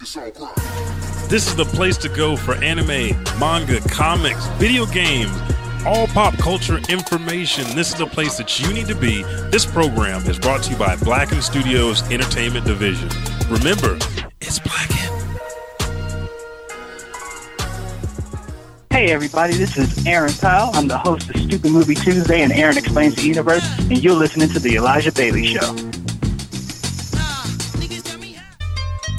This is the place to go for anime, manga, comics, video games, all pop culture information. This is the place that you need to be. This program is brought to you by Blacken Studios Entertainment Division. Remember, it's Blacken. Hey everybody, this is Aaron Powell. I'm the host of Stupid Movie Tuesday and Aaron Explains the Universe, and you're listening to The Elijah Bailey Show.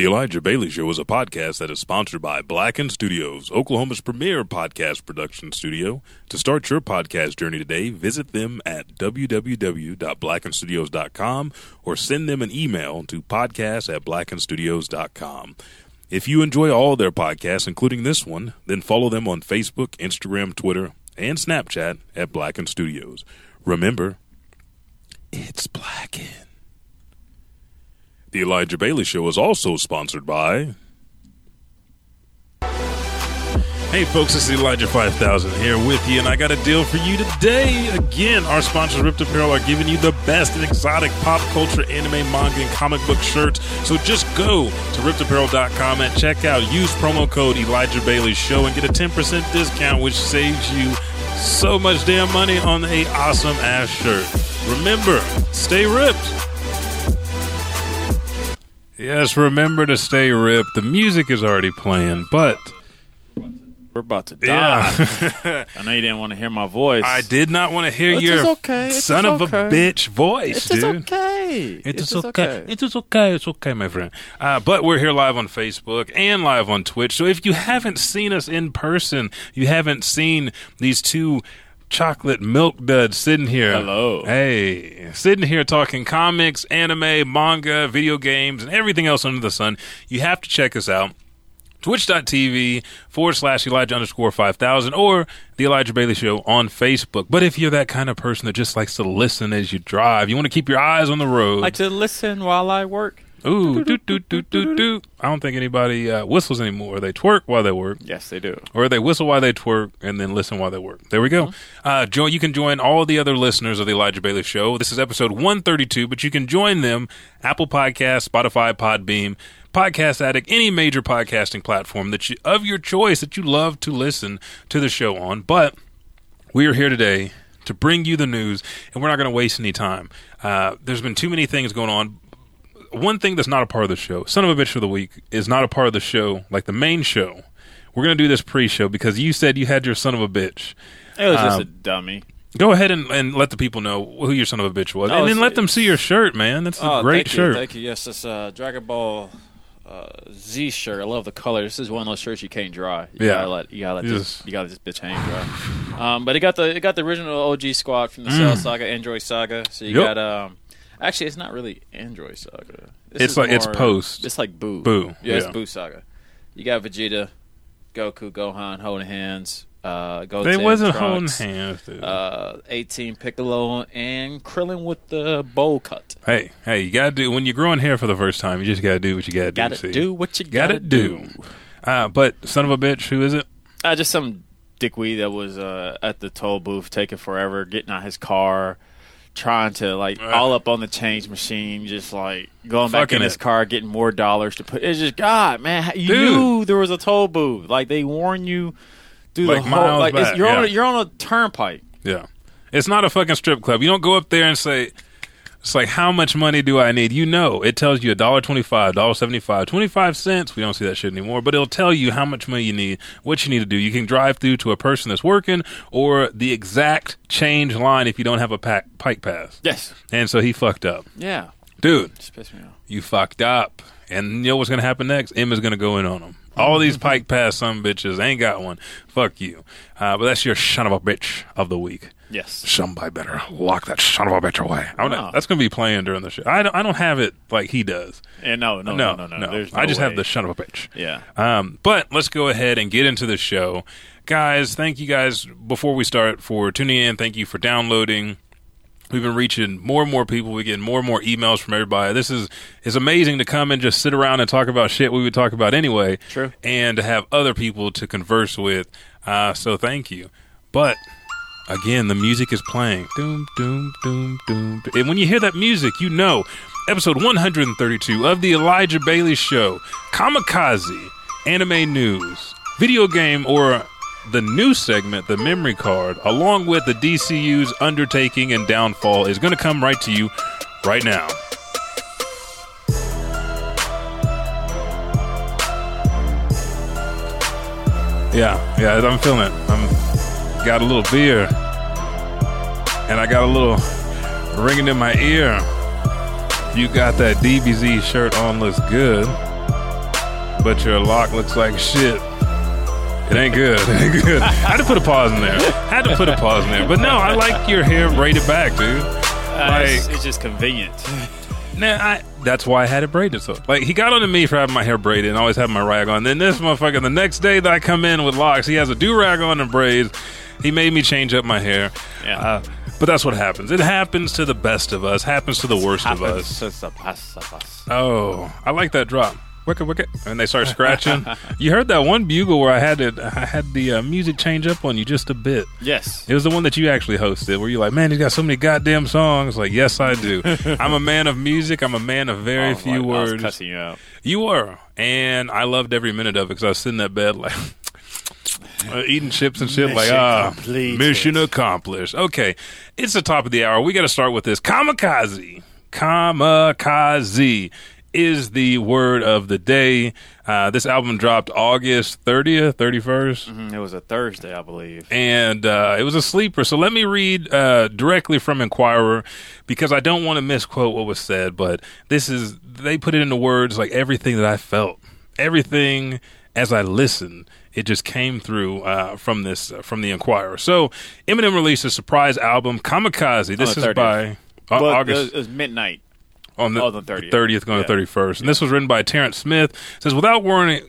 The Elijah Bailey Show is a podcast that is sponsored by Blacken Studios, Oklahoma's premier podcast production studio. To start your podcast journey today, visit them at www.blackenstudios.com or send them an email to podcast at blackenstudios.com. If you enjoy all their podcasts, including this one, then follow them on Facebook, Instagram, Twitter, and Snapchat at Blacken Studios. Remember, it's Blacken. The Elijah Bailey Show is also sponsored by. Hey folks, this is Elijah 5000 here with you, and I got a deal for you today. Again, our sponsors, Ript Apparel, are giving you the best in exotic pop culture, anime, manga, and comic book shirts. So just go to riptapparel.com and check out. Use promo code Elijah Bailey Show and get a 10% discount, which saves you so much damn money on a awesome ass shirt. Remember, stay ripped. Yes, remember to stay ripped. The music is already playing, but We're about to die. yeah, I know you didn't want to hear my voice. I did not want to hear It your okay. It son of a bitch voice, It is dude. okay. It is is okay. It is okay. It's okay, my friend. Uh, but we're here live on Facebook and live on Twitch. So if you haven't seen us in person, you haven't seen these two chocolate milk duds sitting here. Hello. Hey, sitting here talking comics, anime, manga, video games, and everything else under the sun. You have to check us out twitch.tv forward slash Elijah underscore 5000 or The Elijah Bailey Show on Facebook. But if you're that kind of person that just likes to listen as you drive, you want to keep your eyes on the road. Like to listen while I work. Ooh, doot, doot, doot, doot, doot. I don't think anybody uh, whistles anymore. They twerk while they work. Yes, they do. Or they whistle while they twerk and then listen while they work. There we go. Uh, join, you can join all the other listeners of the Elijah Bailey Show. This is episode 132, but you can join them Apple Podcasts, Spotify, Podbean, Podcast Addict, any major podcasting platform that you, of your choice that you love to listen to the show on. But we are here today to bring you the news, and we're not going to waste any time. Uh, there's been too many things going on. One thing that's not a part of the show, Son of a Bitch for the Week, is not a part of the show, like the main show. We're going to do this pre show because you said you had your son of a bitch. It was just Um, a dummy. Go ahead and, and let the people know who your son of a bitch was. Oh, and then let them see your shirt, man. That's a Oh, great thank shirt. You, thank you. Yes, it's a Dragon Ball uh, Z shirt. I love the color. This is one of those shirts you can't dry. You Yeah. gotta let you gotta let You this, just- you gotta let this bitch hang dry. Um, but it got the it got the original OG squad from the Cell Saga, Android Saga. So you Mm. Yep. got um. Actually, it's not really Android Saga. This It's is like- it's more- post. It's like Boo. Boo, Yeah, it's yeah. Boo Saga. You got Vegeta, Goku, Gohan holding hands. Uh, Goten, They wasn't holding Trunks, hands, dude. Uh, 18 Piccolo and Krillin with the bowl cut. hey, hey, you gotta do when you're growing hair for the first time. You just gotta do what you gotta do. Gotta see? do what you gotta, gotta, do. Uh, but son of a bitch, who is it? Uh, just some dickweed that was uh, at the toll booth taking forever, getting out his car, trying to like all up on the change machine, just like going back Fucking in his it. car, getting more dollars to put. It's just God, man, you Dude. knew there was a toll booth. Like they warn you through Like the whole. miles Like it's, back, you're on yeah. a, you're on a turnpike. Yeah. It's not a fucking strip club. You don't go up there and say, it's like, how much money do I need? You know, it tells you $1.25, $1.75, 25 cents. We don't see that shit anymore, but it'll tell you how much money you need, what you need to do. You can drive through to a person that's working or the exact change line if you don't have a pack, pike pass. Yes. And so he fucked up. Yeah. Dude, Just pissed me off. you fucked up. And you know what's going to happen next? Emma's going to go in on him. All these pike pass some bitches ain't got one. Fuck you. Uh, but that's your son of a bitch of the week. Yes. Somebody better lock that son of a bitch away. Know. Wow. That's going to be playing during the show. I don't, I don't have it like he does. And no, no, no, no, no, no. There's I no just have the son of a bitch. Yeah. Um, but let's go ahead and get into the show. Guys, thank you guys before we start for tuning in. Thank you for downloading. We've been reaching more and more people. We're getting more and more emails from everybody. This is it's amazing to come and just sit around and talk about shit we would talk about anyway. True. And to have other people to converse with. Uh, so thank you. But again, the music is playing. Doom, doom, doom, doom. And when you hear that music, you know episode 132 of the Elijah Bailey Show, Kamikaze, anime news, video game or the new segment, the memory card, along with the DCU's undertaking and downfall, is going to come right to you right now. Yeah, yeah, I'm feeling it. I'm got a little beer, and I got a little ringing in my ear. You got that DBZ shirt on, looks good, but your lock looks like shit. It ain't good. It ain't good. I had to put a pause in there. I had to put a pause in there. But no, I like your hair braided back, dude. Uh, it's, Like- it's just convenient. Nah, I, that's why I had it braided. So, like, he got on to me for having my hair braided and always having my rag on. Then this motherfucker, the next day that I come in with locks, he has a do rag on and braids. He made me change up my hair. Yeah. Uh, but that's what happens. It happens to the best of us. Happens to the worst of us. Happens to the best of us. Oh, I like that drop. Wicket, wicket, and they start scratching. you heard that one bugle where I had it. I had the uh, music change up on you just a bit. Yes. It was the one that you actually hosted, where you're like, "Man, he's got so many goddamn songs." Like, yes, I do. I'm a man of music. I'm a man of very was few like- I was words. cussing you out. You were, and I loved every minute of it because I was sitting in that bed like. uh, eating chips and shit like ah completed. mission accomplished okay it's the top of the hour we got to start with this kamikaze kamikaze is the word of the day uh, this album dropped august 30th 31st Mhm, It was a Thursday, I believe. and uh, it was a sleeper. So let me read uh, directly from Inquirer because I don't want to misquote what was said, but this is they put it into words like everything that I felt, everything as I listened. It just came through uh, from this uh, from the Inquirer. So Eminem released a surprise album, Kamikaze. This is by uh, Well, August It was midnight. On the, Oh, the 30th. 30th going Yeah. to 31st. And this was written by Terrence Smith. It says without warning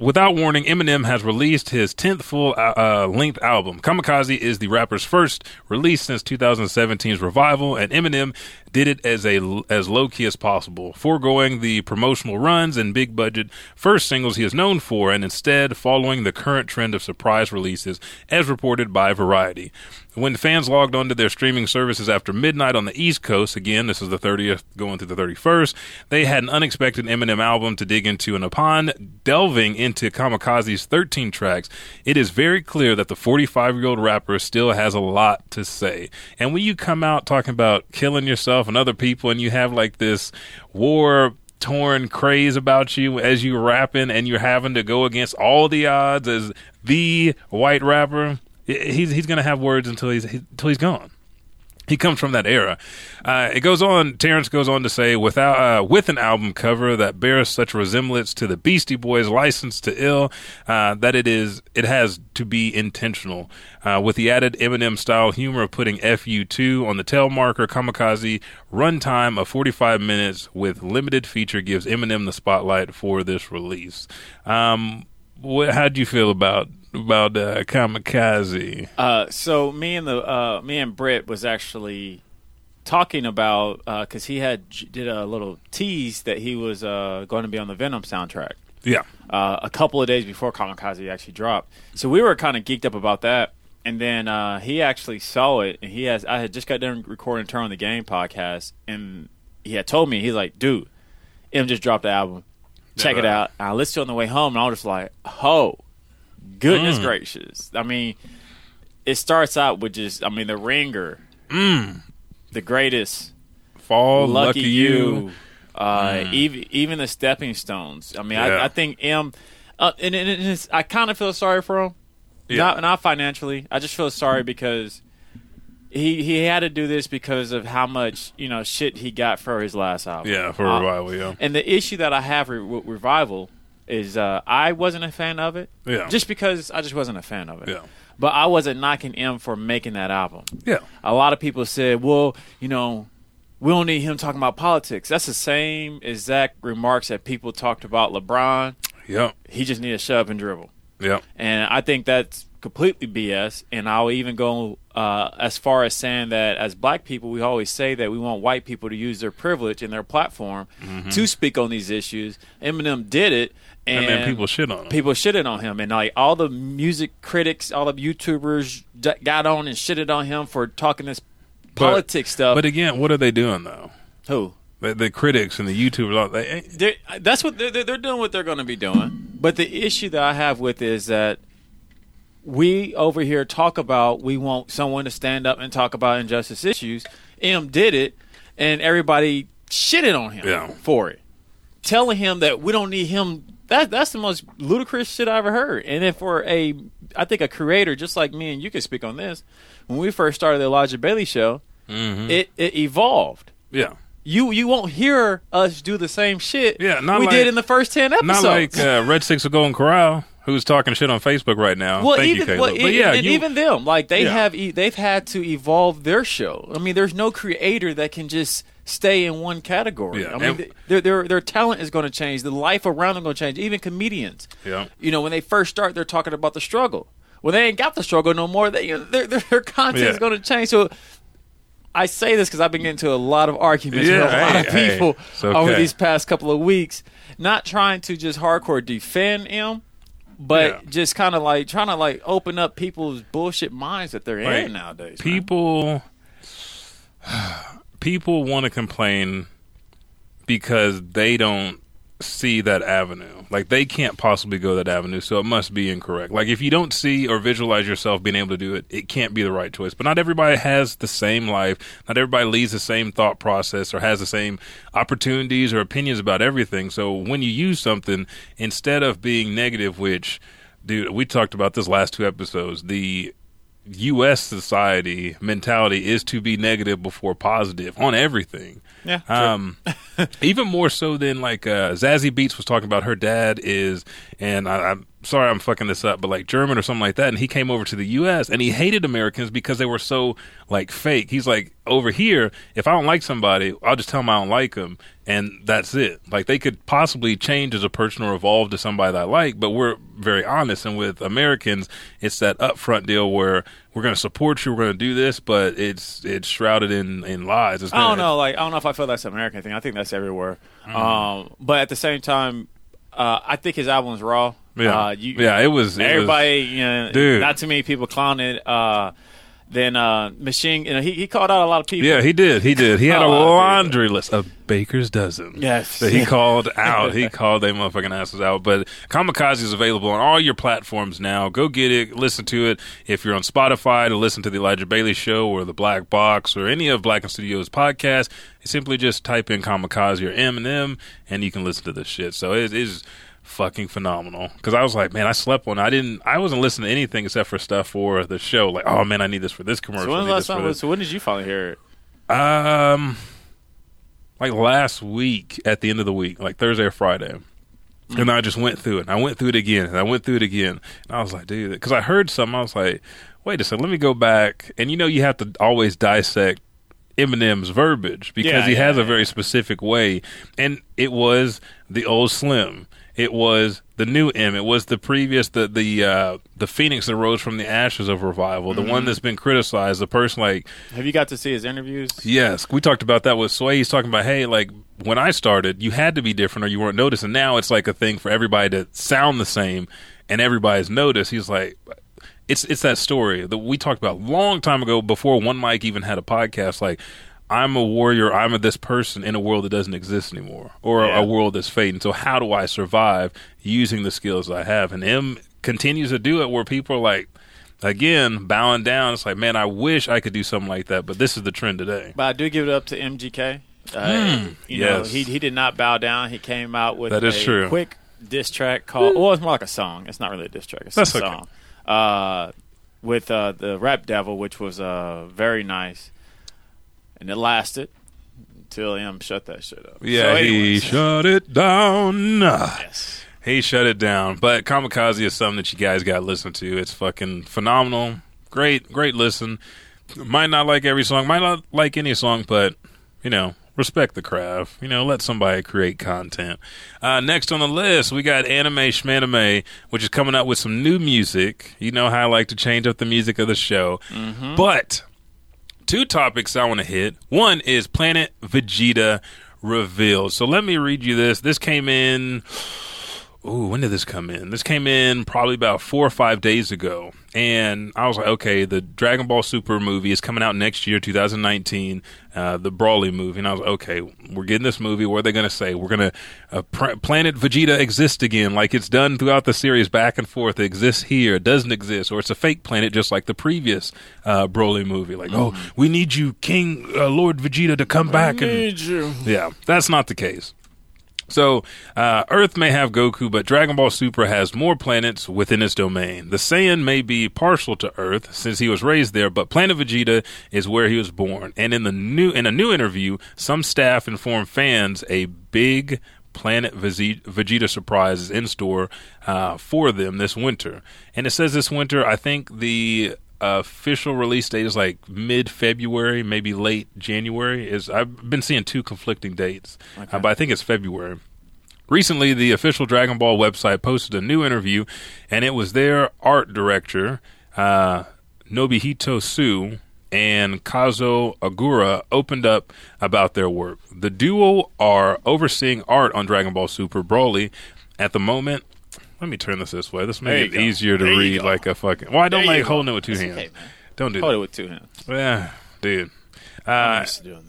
without warning, Eminem has released his 10th full uh, uh, length album. Kamikaze is the rapper's first release since 2017's revival, and Eminem did it as a as low key as possible, foregoing the promotional runs and big budget first singles he is known for, and instead following the current trend of surprise releases, as reported by Variety. When fans logged onto their streaming services after midnight on the East Coast, again, this is the 30th going through the 31st, they had an unexpected Eminem album to dig into. And upon delving into Kamikaze's 13 tracks, it is very clear that the 45 year old rapper still has a lot to say. And when you come out talking about killing yourself and other people, and you have like this war torn craze about you as you rapping and you're having to go against all the odds as the white rapper he's he's gonna have words until he's he, until he's gone. He comes from that era. Uh, it goes on. Terrence goes on to say, without uh, with an album cover that bears such resemblance to the Beastie Boys' "License to Ill," uh, that it is it has to be intentional. Uh, with the added Eminem style humor of putting "fu two on the tail marker, Kamikaze runtime of 45 minutes with limited feature gives Eminem the spotlight for this release. Um, what, how do you feel about about uh, Kamikaze? Uh, so me and the uh, me and Britt was actually talking about because he had did a little tease that he was uh, going to be on the Venom soundtrack Yeah, uh, a couple of days before Kamikaze actually dropped. So we were kind of geeked up about that. And then uh, he actually saw it, and he has. I had just got done recording "Turn on the Game" podcast, and he had told me he's like, "Dude, M just dropped the album. Check Yeah, it out." I listened to it on the way home, and I was just like, "Oh, goodness Mm. gracious!" I mean, it starts out with just, I mean, the ringer, Mm. the greatest, fall lucky, lucky, you, you. Uh, even even the stepping stones. I mean, Yeah. I, I think M, uh, and, and it's, I kind of feel sorry for him. Yeah. Not not financially. I just feel sorry because he he had to do this because of how much you know shit he got for his last album. Yeah, for Uh, revival. Yeah, And the issue that I have re- with revival is uh, I wasn't a fan of it. Yeah. Just because I just wasn't a fan of it. Yeah. But I wasn't knocking him for making that album yeah, a lot of people said, well, you know, we don't need him talking about politics. That's the same exact remarks that people talked about LeBron. yeah, He just need to shut up and dribble. yeah. And I think that completely BS. And I'll even go uh, as far as saying that as black people, we always say that we want white people to use their privilege and their platform to speak on these issues. Eminem did it. And, And then people shit on him. People shitted on him, and like all the music critics, all the YouTubers d- got on and shitted on him for talking this politics stuff. But again, what are they doing though? Who? The, the critics and the YouTubers, they, They're, that's what they're, they're doing. What they're going to be doing. But the issue that I have with is that we over here talk about we want someone to stand up and talk about injustice issues. M did it, and everybody shitted on him Yeah. for it, telling him that we don't need him. That that's the most ludicrous shit I ever heard. And if for a, I think a creator just like me and you can speak on this. When we first started the Elijah Bailey show, Mm-hmm. it it evolved yeah. you you won't hear us do the same shit Yeah, not we like- did in the first ten episodes. Not like uh, Red Six of Golden Corral, who's talking shit on Facebook right now. well, Thank even you, well, but yeah, and you, even them, like they Yeah. have they've had to evolve their show. I mean, there's no creator that can just stay in one category. Yeah, I mean, and- their their their talent is going to change. The life around them going to change. Even comedians. Yeah. You know, when they first start, they're talking about the struggle. Well, they ain't got the struggle no more. They, you know, their, their their content Yeah. is going to change. So. I say this because I've been getting into a lot of arguments Yeah, with a lot hey, of people it's okay. over these past couple of weeks. Not trying to just hardcore defend him, but Yeah. just kind of like trying to like open up people's bullshit minds that they're Like, in nowadays. man. people people want to complain because they don't see that avenue. Like they can't possibly go that avenue, so it must be incorrect. Like if you don't see or visualize yourself being able to do it, it can't be the right choice. But not everybody has the same life. Not everybody leads the same thought process or has the same opportunities or opinions about everything. So when you use something instead of being negative, which dude, we talked about this last two episodes, the U.S. society mentality is to be negative before positive on everything. Yeah. Um, even more so than like uh, Zazie Beetz was talking about. Her dad is, and I, I'm sorry I'm fucking this up, but like German or something like that. And he came over to the U.S. and he hated Americans because they were so like fake. He's like over here, if I don't like somebody, I'll just tell them I don't like them, and that's it. Like they could possibly change as a person or evolve to somebody that I like, but we're very honest. And with Americans, it's that upfront deal where we're going to support you, we're going to do this, but it's it's shrouded in in lies. It's I don't know. Like I don't know if I feel that's an American thing. I think that's everywhere. Mm-hmm. Um, but at the same time, uh, I think his album's raw. Yeah, uh, you, yeah, it was. It was- everybody, you know, Dude. not too many people clowned it. Uh, then uh, Machine, you know, he, he called out a lot of people. Yeah, he did. He did. He had a Oh, dude. laundry list, of baker's dozen. Yes. that he called out. He called they motherfucking asses out. But Kamikaze is available on all your platforms now. Go get it. Listen to it. If you're on Spotify to listen to the Elijah Bailey Show or the Black Box or any of Blacken Studios podcasts, simply just type in Kamikaze or Eminem and you can listen to this shit. So it is fucking phenomenal. Because I was like, man, I slept one. I didn't. I wasn't listening to anything except for stuff for the show. Like, oh man, I need this for this commercial. So when, I was need the last time, so when did you finally hear it? Um, like last week at the end of the week, like Thursday or Friday. And I just went through it. And I went through it again, and I went through it again. And I was like, dude, because I heard something. I was like, wait a second, let me go back. And you know, you have to always dissect Eminem's verbiage because Yeah, he yeah, has a yeah. very specific way. And it was the old Slim. It was the new M. It was the previous, the the uh, the Phoenix that rose from the ashes of revival, the one that's been criticized, the person like Have you got to see his interviews? Yes, we talked about that with Sway. He's talking about, hey, like when I started, you had to be different or you weren't noticed, and now it's like a thing for everybody to sound the same, and everybody's noticed. He's like, it's it's that story that we talked about a long time ago before One Mike even had a podcast. Like, I'm a warrior. I'm a this person in a world that doesn't exist anymore, or a, Yeah. a world that's fading. So how do I survive using the skills I have? And M continues to do it where people are like. Again, bowing down. It's like, man, I wish I could do something like that, but this is the trend today. But I do give it up to MGK. Uh, you know, Hmm. yes. he he did not bow down. He came out with That is a true. quick diss track called. Well, it's more like a song. It's not really a diss track. It's That's a okay. song. Uh, with uh, the Rap Devil, which was uh, very nice, and it lasted until M shut that shit up. Yeah, So he shut it down. yes. He shut it down. But Kamikaze is something that you guys got to listen to. It's fucking phenomenal. Great, great listen. Might not like every song, might not like any song, but you know, respect the craft. You know, let somebody create content. Uh, next on the list, we got Anime Schmanime, which is coming out with some new music. You know how I like to change up the music of the show. But two topics I want to hit. One is Planet Vegeta revealed. So let me read you this. This came in. Ooh, when did this come in? This came in probably about four or five days ago. And I was like, okay, the Dragon Ball Super movie is coming out next year, 2019, uh, the Broly movie. And I was like, okay, we're getting this movie. What are they going to say? We're going to, uh, pr- Planet Vegeta exists again, like it's done throughout the series back and forth. It exists here, it doesn't exist, or it's a fake planet just like the previous uh, Broly movie. Like, oh, we need you, King uh, Lord Vegeta, to come back. and you. yeah, that's not the case. So, uh, Earth may have Goku, but Dragon Ball Super has more planets within its domain. The Saiyan may be partial to Earth since he was raised there, but Planet Vegeta is where he was born. And in the new in a new interview, some staff informed fans a big Planet Vegeta surprise is in store uh, for them this winter. And it says this winter, I think the official release date is like mid February, maybe late January. Is I've been seeing two conflicting dates, uh, but I think it's February. Recently, the official Dragon Ball website posted a new interview, and it was their art director, uh, Nobihito Su, and Kazo Agura opened up about their work. The duo are overseeing art on Dragon Ball Super Broly at the moment. Let me turn this this way. This There make you it go. easier to There read like a fucking. Well, I don't you like go. holding it with two It's hands. okay. Don't do Hold that. it with two hands. Yeah, dude. I'm Uh, used to doing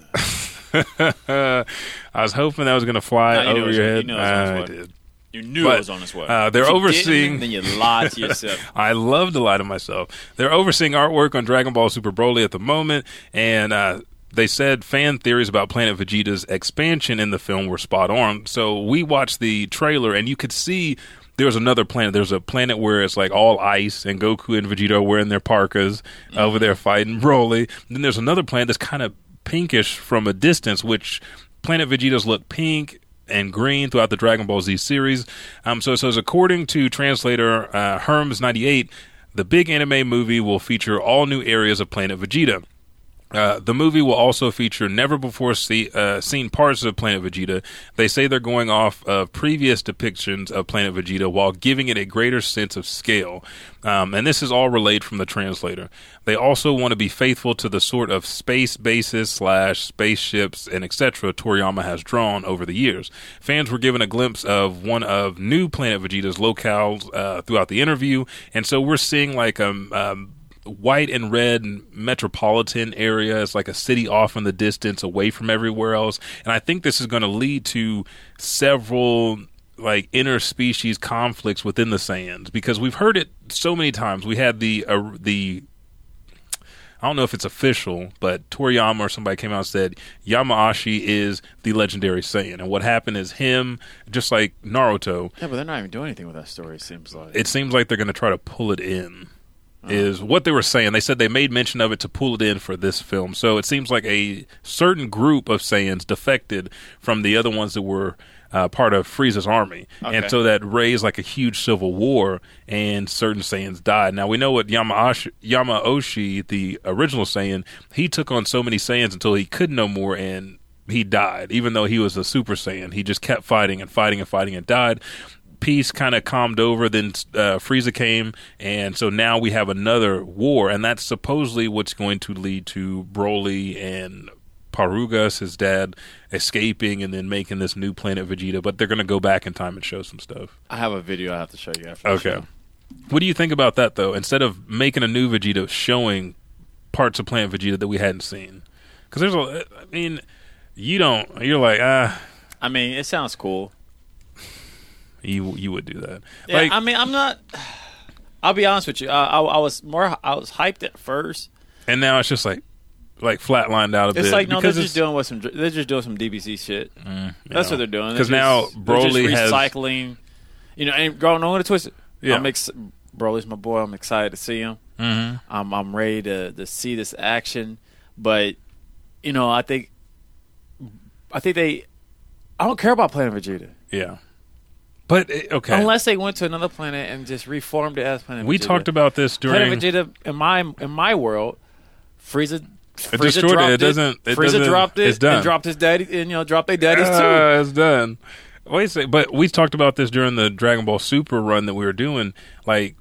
that. I was hoping that was going to fly No, you knew over your you head. knew it was I did. You knew But, it was on its way. uh, they're you overseeing- then you lied to yourself. I love to lie to myself. They're overseeing artwork on Dragon Ball Super Broly at the moment, and uh, they said fan theories about Planet Vegeta's expansion in the film were spot on. So we watched the trailer, and you could see there's another planet. There's a planet where it's like all ice, and Goku and Vegeta are wearing their parkas over there fighting Broly. then there's another planet that's kind of pinkish from a distance, which Planet Vegeta's look pink and green throughout the Dragon Ball Z series. Um, so it says, according to translator uh, Herms98, the big anime movie will feature all new areas of Planet Vegeta. Uh, the movie will also feature never before see, uh, seen parts of Planet Vegeta. They say they're going off of previous depictions of Planet Vegeta while giving it a greater sense of scale. Um, and this is all relayed from the translator. They also want to be faithful to the sort of space bases slash spaceships and etc. Toriyama has drawn over the years. Fans were given a glimpse of one of new Planet Vegeta's locales uh, throughout the interview, and so we're seeing like um, um white and red metropolitan area. It's like a city off in the distance, away from everywhere else. And I think this is going to lead to several like interspecies conflicts within the Saiyans because we've heard it so many times. We had the uh, the I don't know if it's official, but Toriyama or somebody came out and said Yamaashi is the legendary Saiyan, and what happened is him, just like Naruto, Yeah, but they're not even doing anything with that story. It seems like. it seems like they're going to try to pull it in. Is what they were saying. They said they made mention of it to pull it in for this film. So it seems like a certain group of Saiyans defected from the other ones that were uh, part of Frieza's army, and so that raised like a huge civil war, and certain Saiyans died. Now we know what Yamaashi, Yamaoshi, the original Saiyan, he took on so many Saiyans until he could no more, and he died. Even though he was a Super Saiyan, he just kept fighting and fighting and fighting and died peace kind of calmed over. Then uh, Frieza came, and so now we have another war, and that's supposedly what's going to lead to Broly and Parugas, his dad, escaping and then making this new planet Vegeta. But they're going to go back in time and show some stuff. I have a video I have to show you after. Okay. What do you think about that, though? Instead of making a new Vegeta, showing parts of Planet Vegeta that we hadn't seen, because there's a, I mean, you don't. You're like, ah, I mean, it sounds cool. You you would do that. Yeah, like, I mean, I'm not. I'll be honest with you. Uh, I, I was more. I was hyped at first. and now it's just like, like flatlined out a bit. It's like no, they're just doing with some. They're just doing some DBC shit. That's what they're doing. They're 'Cause now they're just Broly has- recycling. You know, and girl, no one to twist it. Yeah. I'm ex- Broly's my boy. I'm excited to see him. Mhm. I'm I'm ready to to see this action, but you know, I think I think they. I don't care about Planet Vegeta Yeah. But eh, okay, unless they went to another planet and just reformed it as Planet we Vegeta. talked about this during. Planet Vegeta in my in my world, Frieza Frieza destroyed it. dropped It doesn't- it Frieza doesn't- dropped it it's done. and dropped his daddy, and you know, dropped their daddies too. Ah, it's done. Wait a second, but we talked about this during the Dragon Ball Super run that we were doing. Like,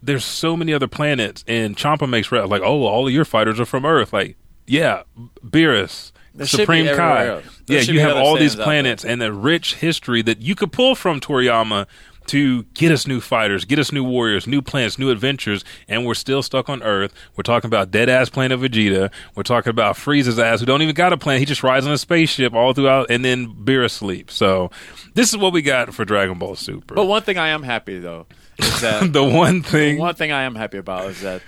there's so many other planets, and Champa makes re- like, oh, all of your fighters are from Earth. Like, yeah, Beerus, There Supreme Kai. Yeah, you have all these planets and the rich history that you could pull from Toriyama to get us new fighters, get us new warriors, new planets, new adventures, and we're still stuck on Earth. We're talking about dead ass planet Vegeta. We're talking about Frieza's ass who don't even got a planet. He just rides on a spaceship all throughout, and then Beerus sleeps. So this is what we got for Dragon Ball Super. But one thing I am happy though is that the one thing, one thing I am happy about is that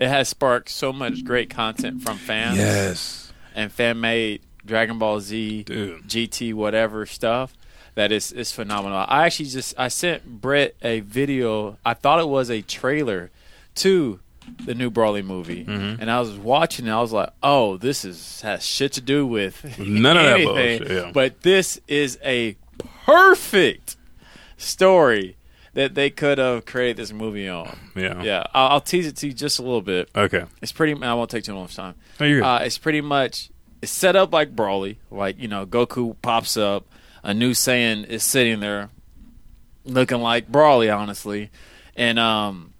it has sparked so much great content from fans yes, and fan made Dragon Ball Z, Dude. GT, whatever stuff that is is phenomenal. I actually just I sent Brett a video. I thought it was a trailer to the new Broly movie, Mm-hmm. and I was watching. it. I was like, "Oh, this is has shit to do with None of that bullshit, yeah. But this is a perfect story that they could have created this movie on. yeah, Yeah, I'll, I'll tease it to you just a little bit. Okay, It's pretty. I won't take too much time. No, you're. Uh, it's pretty much it's set up like Broly. Like you know, Goku pops up, a new Saiyan is sitting there, looking like Broly, honestly, and um,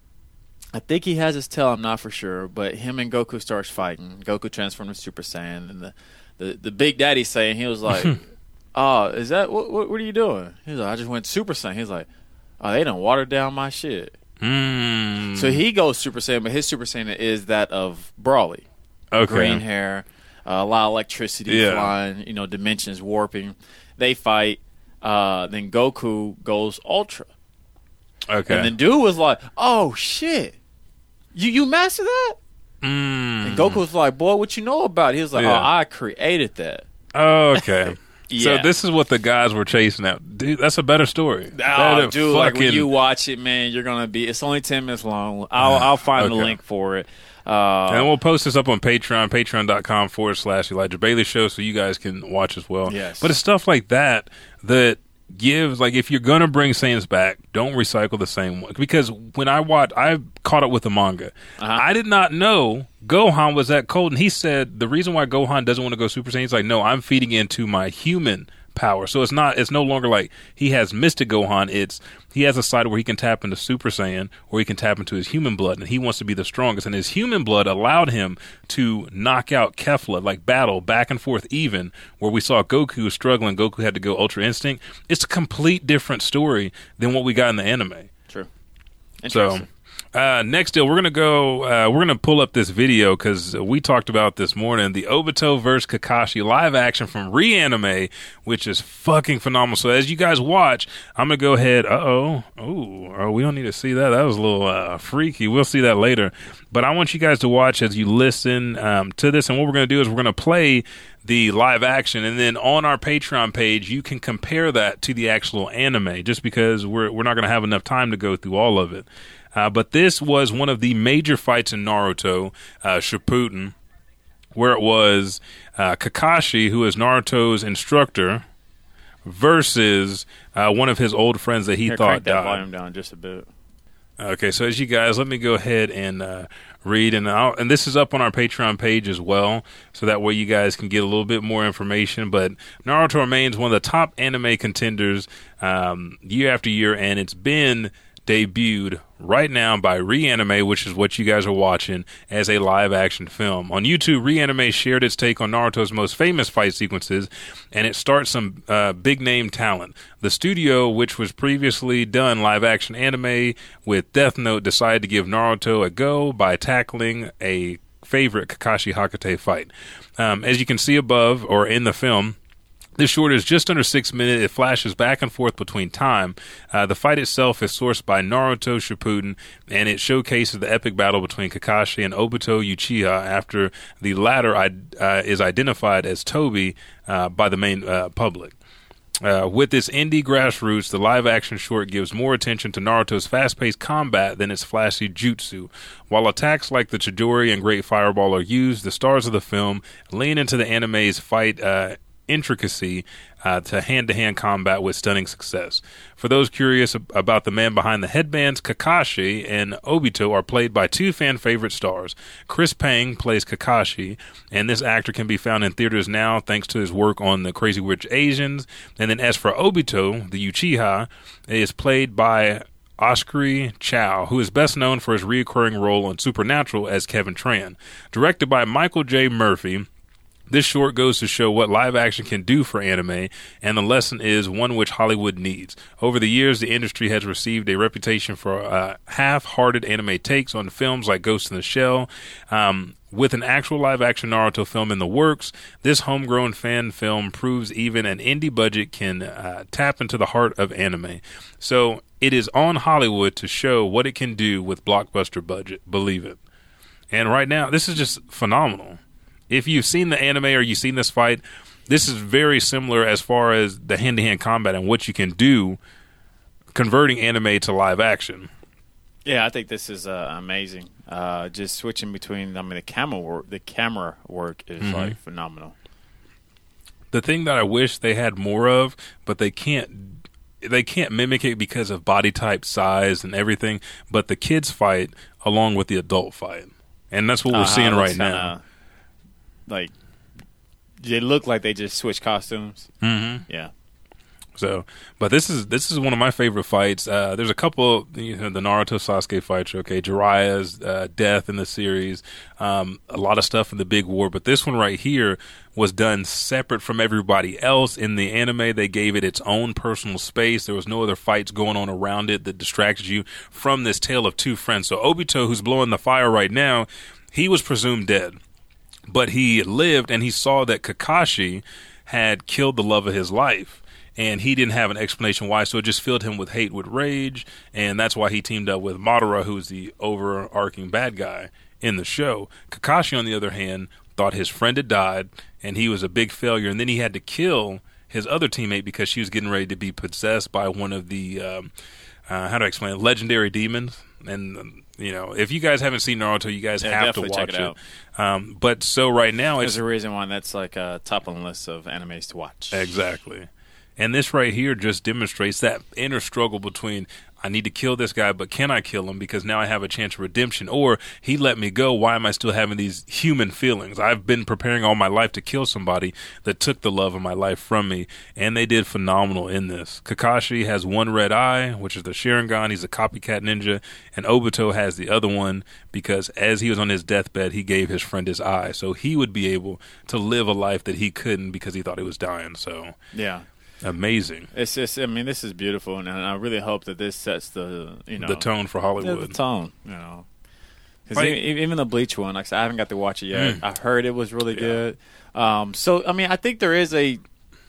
I think he has his tail. I'm not for sure, but him and Goku starts fighting. Goku transforms to Super Saiyan, and the the, the Big Daddy Saiyan, he was like, "Oh, is that what, what? What are you doing?" He's like, "I just went Super Saiyan." He's like, "Oh, they don't water down my shit." mm, So he goes Super Saiyan, but his Super Saiyan is that of Broly okay, green hair, uh, a lot of electricity Yeah. flying, you know, dimensions warping. They fight. Uh, then Goku goes Ultra, okay, and then dude was like, "Oh shit, you you mastered that?" mm. And Goku was like, "Boy, what you know about it?" He was like, Yeah. "Oh, I created that." Oh, okay. So Yeah. this is what the guys were chasing out, dude. That's a better story. Oh, dude, like when you watch it, man, you're gonna be. It's only ten minutes long. I'll I'll find the link for it. Uh, and we'll post this up on Patreon, patreon.com forward slash Elijah Bailey Show, so you guys can watch as well. Yes. But it's stuff like that that gives, like, if you're going to bring Saiyans back, don't recycle the same one. Because when I watched, I caught up with the manga. Uh-huh. I did not know Gohan was that cold. And he said the reason why Gohan doesn't want to go Super Saiyan, he's like, no, I'm feeding into my human power. So it's not, it's no longer like he has Mystic Gohan. It's, he has a side where he can tap into Super Saiyan or he can tap into his human blood and he wants to be the strongest. And his human blood allowed him to knock out Kefla, like battle back and forth even, where we saw Goku struggling. Goku had to go Ultra Instinct. It's a complete different story than what we got in the anime. true. So. Uh, next deal, we're gonna go. Uh, we're gonna pull up this video because we talked about this morning the Obito versus Kakashi live action from Reanime, which is fucking phenomenal. So as you guys watch, I'm gonna go ahead. Uh oh, oh, we don't need to see that. That was a little uh, freaky. We'll see that later. But I want you guys to watch as you listen um, to this, and what we're gonna do is we're gonna play the live action and then on our patreon page you can compare that to the actual anime just because we're, we're not going to have enough time to go through all of it uh, but this was one of the major fights in naruto uh, shippuden where it was uh, kakashi who is naruto's instructor versus uh, one of his old friends that he Here, thought that died volume down just a bit. Okay, so as you guys, let me go ahead and uh, read, and I'll, and this is up on our Patreon page as well, so that way you guys can get a little bit more information. But Naruto remains one of the top anime contenders um, year after year, and it's been debuted right now by Reanime, which is what you guys are watching as a live action film. On YouTube, Reanime shared its take on Naruto's most famous fight sequences, and it starts some uh, big name talent. The studio, which was previously done live action anime with Death Note, decided to give Naruto a go by tackling a favorite Kakashi Hatake fight. Um, as you can see above or in the film, this short is just under six minutes. It flashes back and forth between time. Uh, the fight itself is sourced by Naruto Shippuden, and it showcases the epic battle between Kakashi and Obito Uchiha after the latter uh, is identified as Tobi uh, by the main uh, public. Uh, with its indie grassroots, the live action short gives more attention to Naruto's fast paced combat than its flashy jutsu. While attacks like the Chidori and Great Fireball are used, the stars of the film lean into the anime's fight. Uh, intricacy uh, to hand to hand combat with stunning success. For those curious ab- about the man behind the headbands, Kakashi and Obito are played by two fan favorite stars. Chris Pang plays Kakashi, and this actor can be found in theaters now thanks to his work on the Crazy Rich Asians. And then as for Obito, the Uchiha, is played by Osric Chau, who is best known for his recurring role on Supernatural as Kevin Tran. Directed by Michael J. Murphy, this short goes to show what live action can do for anime, and the lesson is one which Hollywood needs. Over the years, the industry has received a reputation for uh, half hearted anime takes on films like Ghost in the Shell. Um, with an actual live action Naruto film in the works, this homegrown fan film proves even an indie budget can uh, tap into the heart of anime. So it is on Hollywood to show what it can do with blockbuster budget. Believe it. And right now, this is just phenomenal if you've seen the anime or you've seen this fight, this is very similar as far as the hand to hand combat and what you can do converting anime to live action. Yeah, I think this is uh, amazing. Uh, just switching between, I mean, the camera work, the camera work is mm-hmm. like phenomenal. The thing that I wish they had more of, but they can't, they can't mimic it because of body type, size, and everything. But the kids fight along with the adult fight, and that's what we're uh seeing right now like they look like they just switched costumes. Mm-hmm. Yeah. So, but this is this is one of my favorite fights. Uh, there's a couple, you know, the Naruto Sasuke fights. Okay, Jiraiya's uh, death in the series, um, a lot of stuff in the big war. But this one right here was done separate from everybody else in the anime. They gave it its own personal space. There was no other fights going on around it that distracted you from this tale of two friends. So Obito, who's blowing the fire right now, he was presumed dead but he lived and he saw that Kakashi had killed the love of his life and he didn't have an explanation why so it just filled him with hate with rage and that's why he teamed up with Madara who's the overarching bad guy in the show Kakashi on the other hand thought his friend had died and he was a big failure and then he had to kill his other teammate because she was getting ready to be possessed by one of the um, uh, how do I explain it? legendary demons and you know, if you guys haven't seen Naruto, you guys yeah, have to watch it. it. Um, but so right now, there's a reason why that's like a top on the list of animes to watch. Exactly. And this right here just demonstrates that inner struggle between I need to kill this guy, but can I kill him because now I have a chance of redemption? Or he let me go. Why am I still having these human feelings? I've been preparing all my life to kill somebody that took the love of my life from me, and they did phenomenal in this. Kakashi has one red eye, which is the Sharingan. He's a copycat ninja, and Obito has the other one because as he was on his deathbed, he gave his friend his eye, so he would be able to live a life that he couldn't because he thought he was dying. So yeah, amazing. It's just, I mean, this is beautiful, and I really hope that this sets the, you know, the tone for Hollywood. The, the tone, you know. Because even, even, the Bleach one, like I, haven't got to watch it yet. Mm. I heard it was really yeah. good. Um, so I mean, I think there is a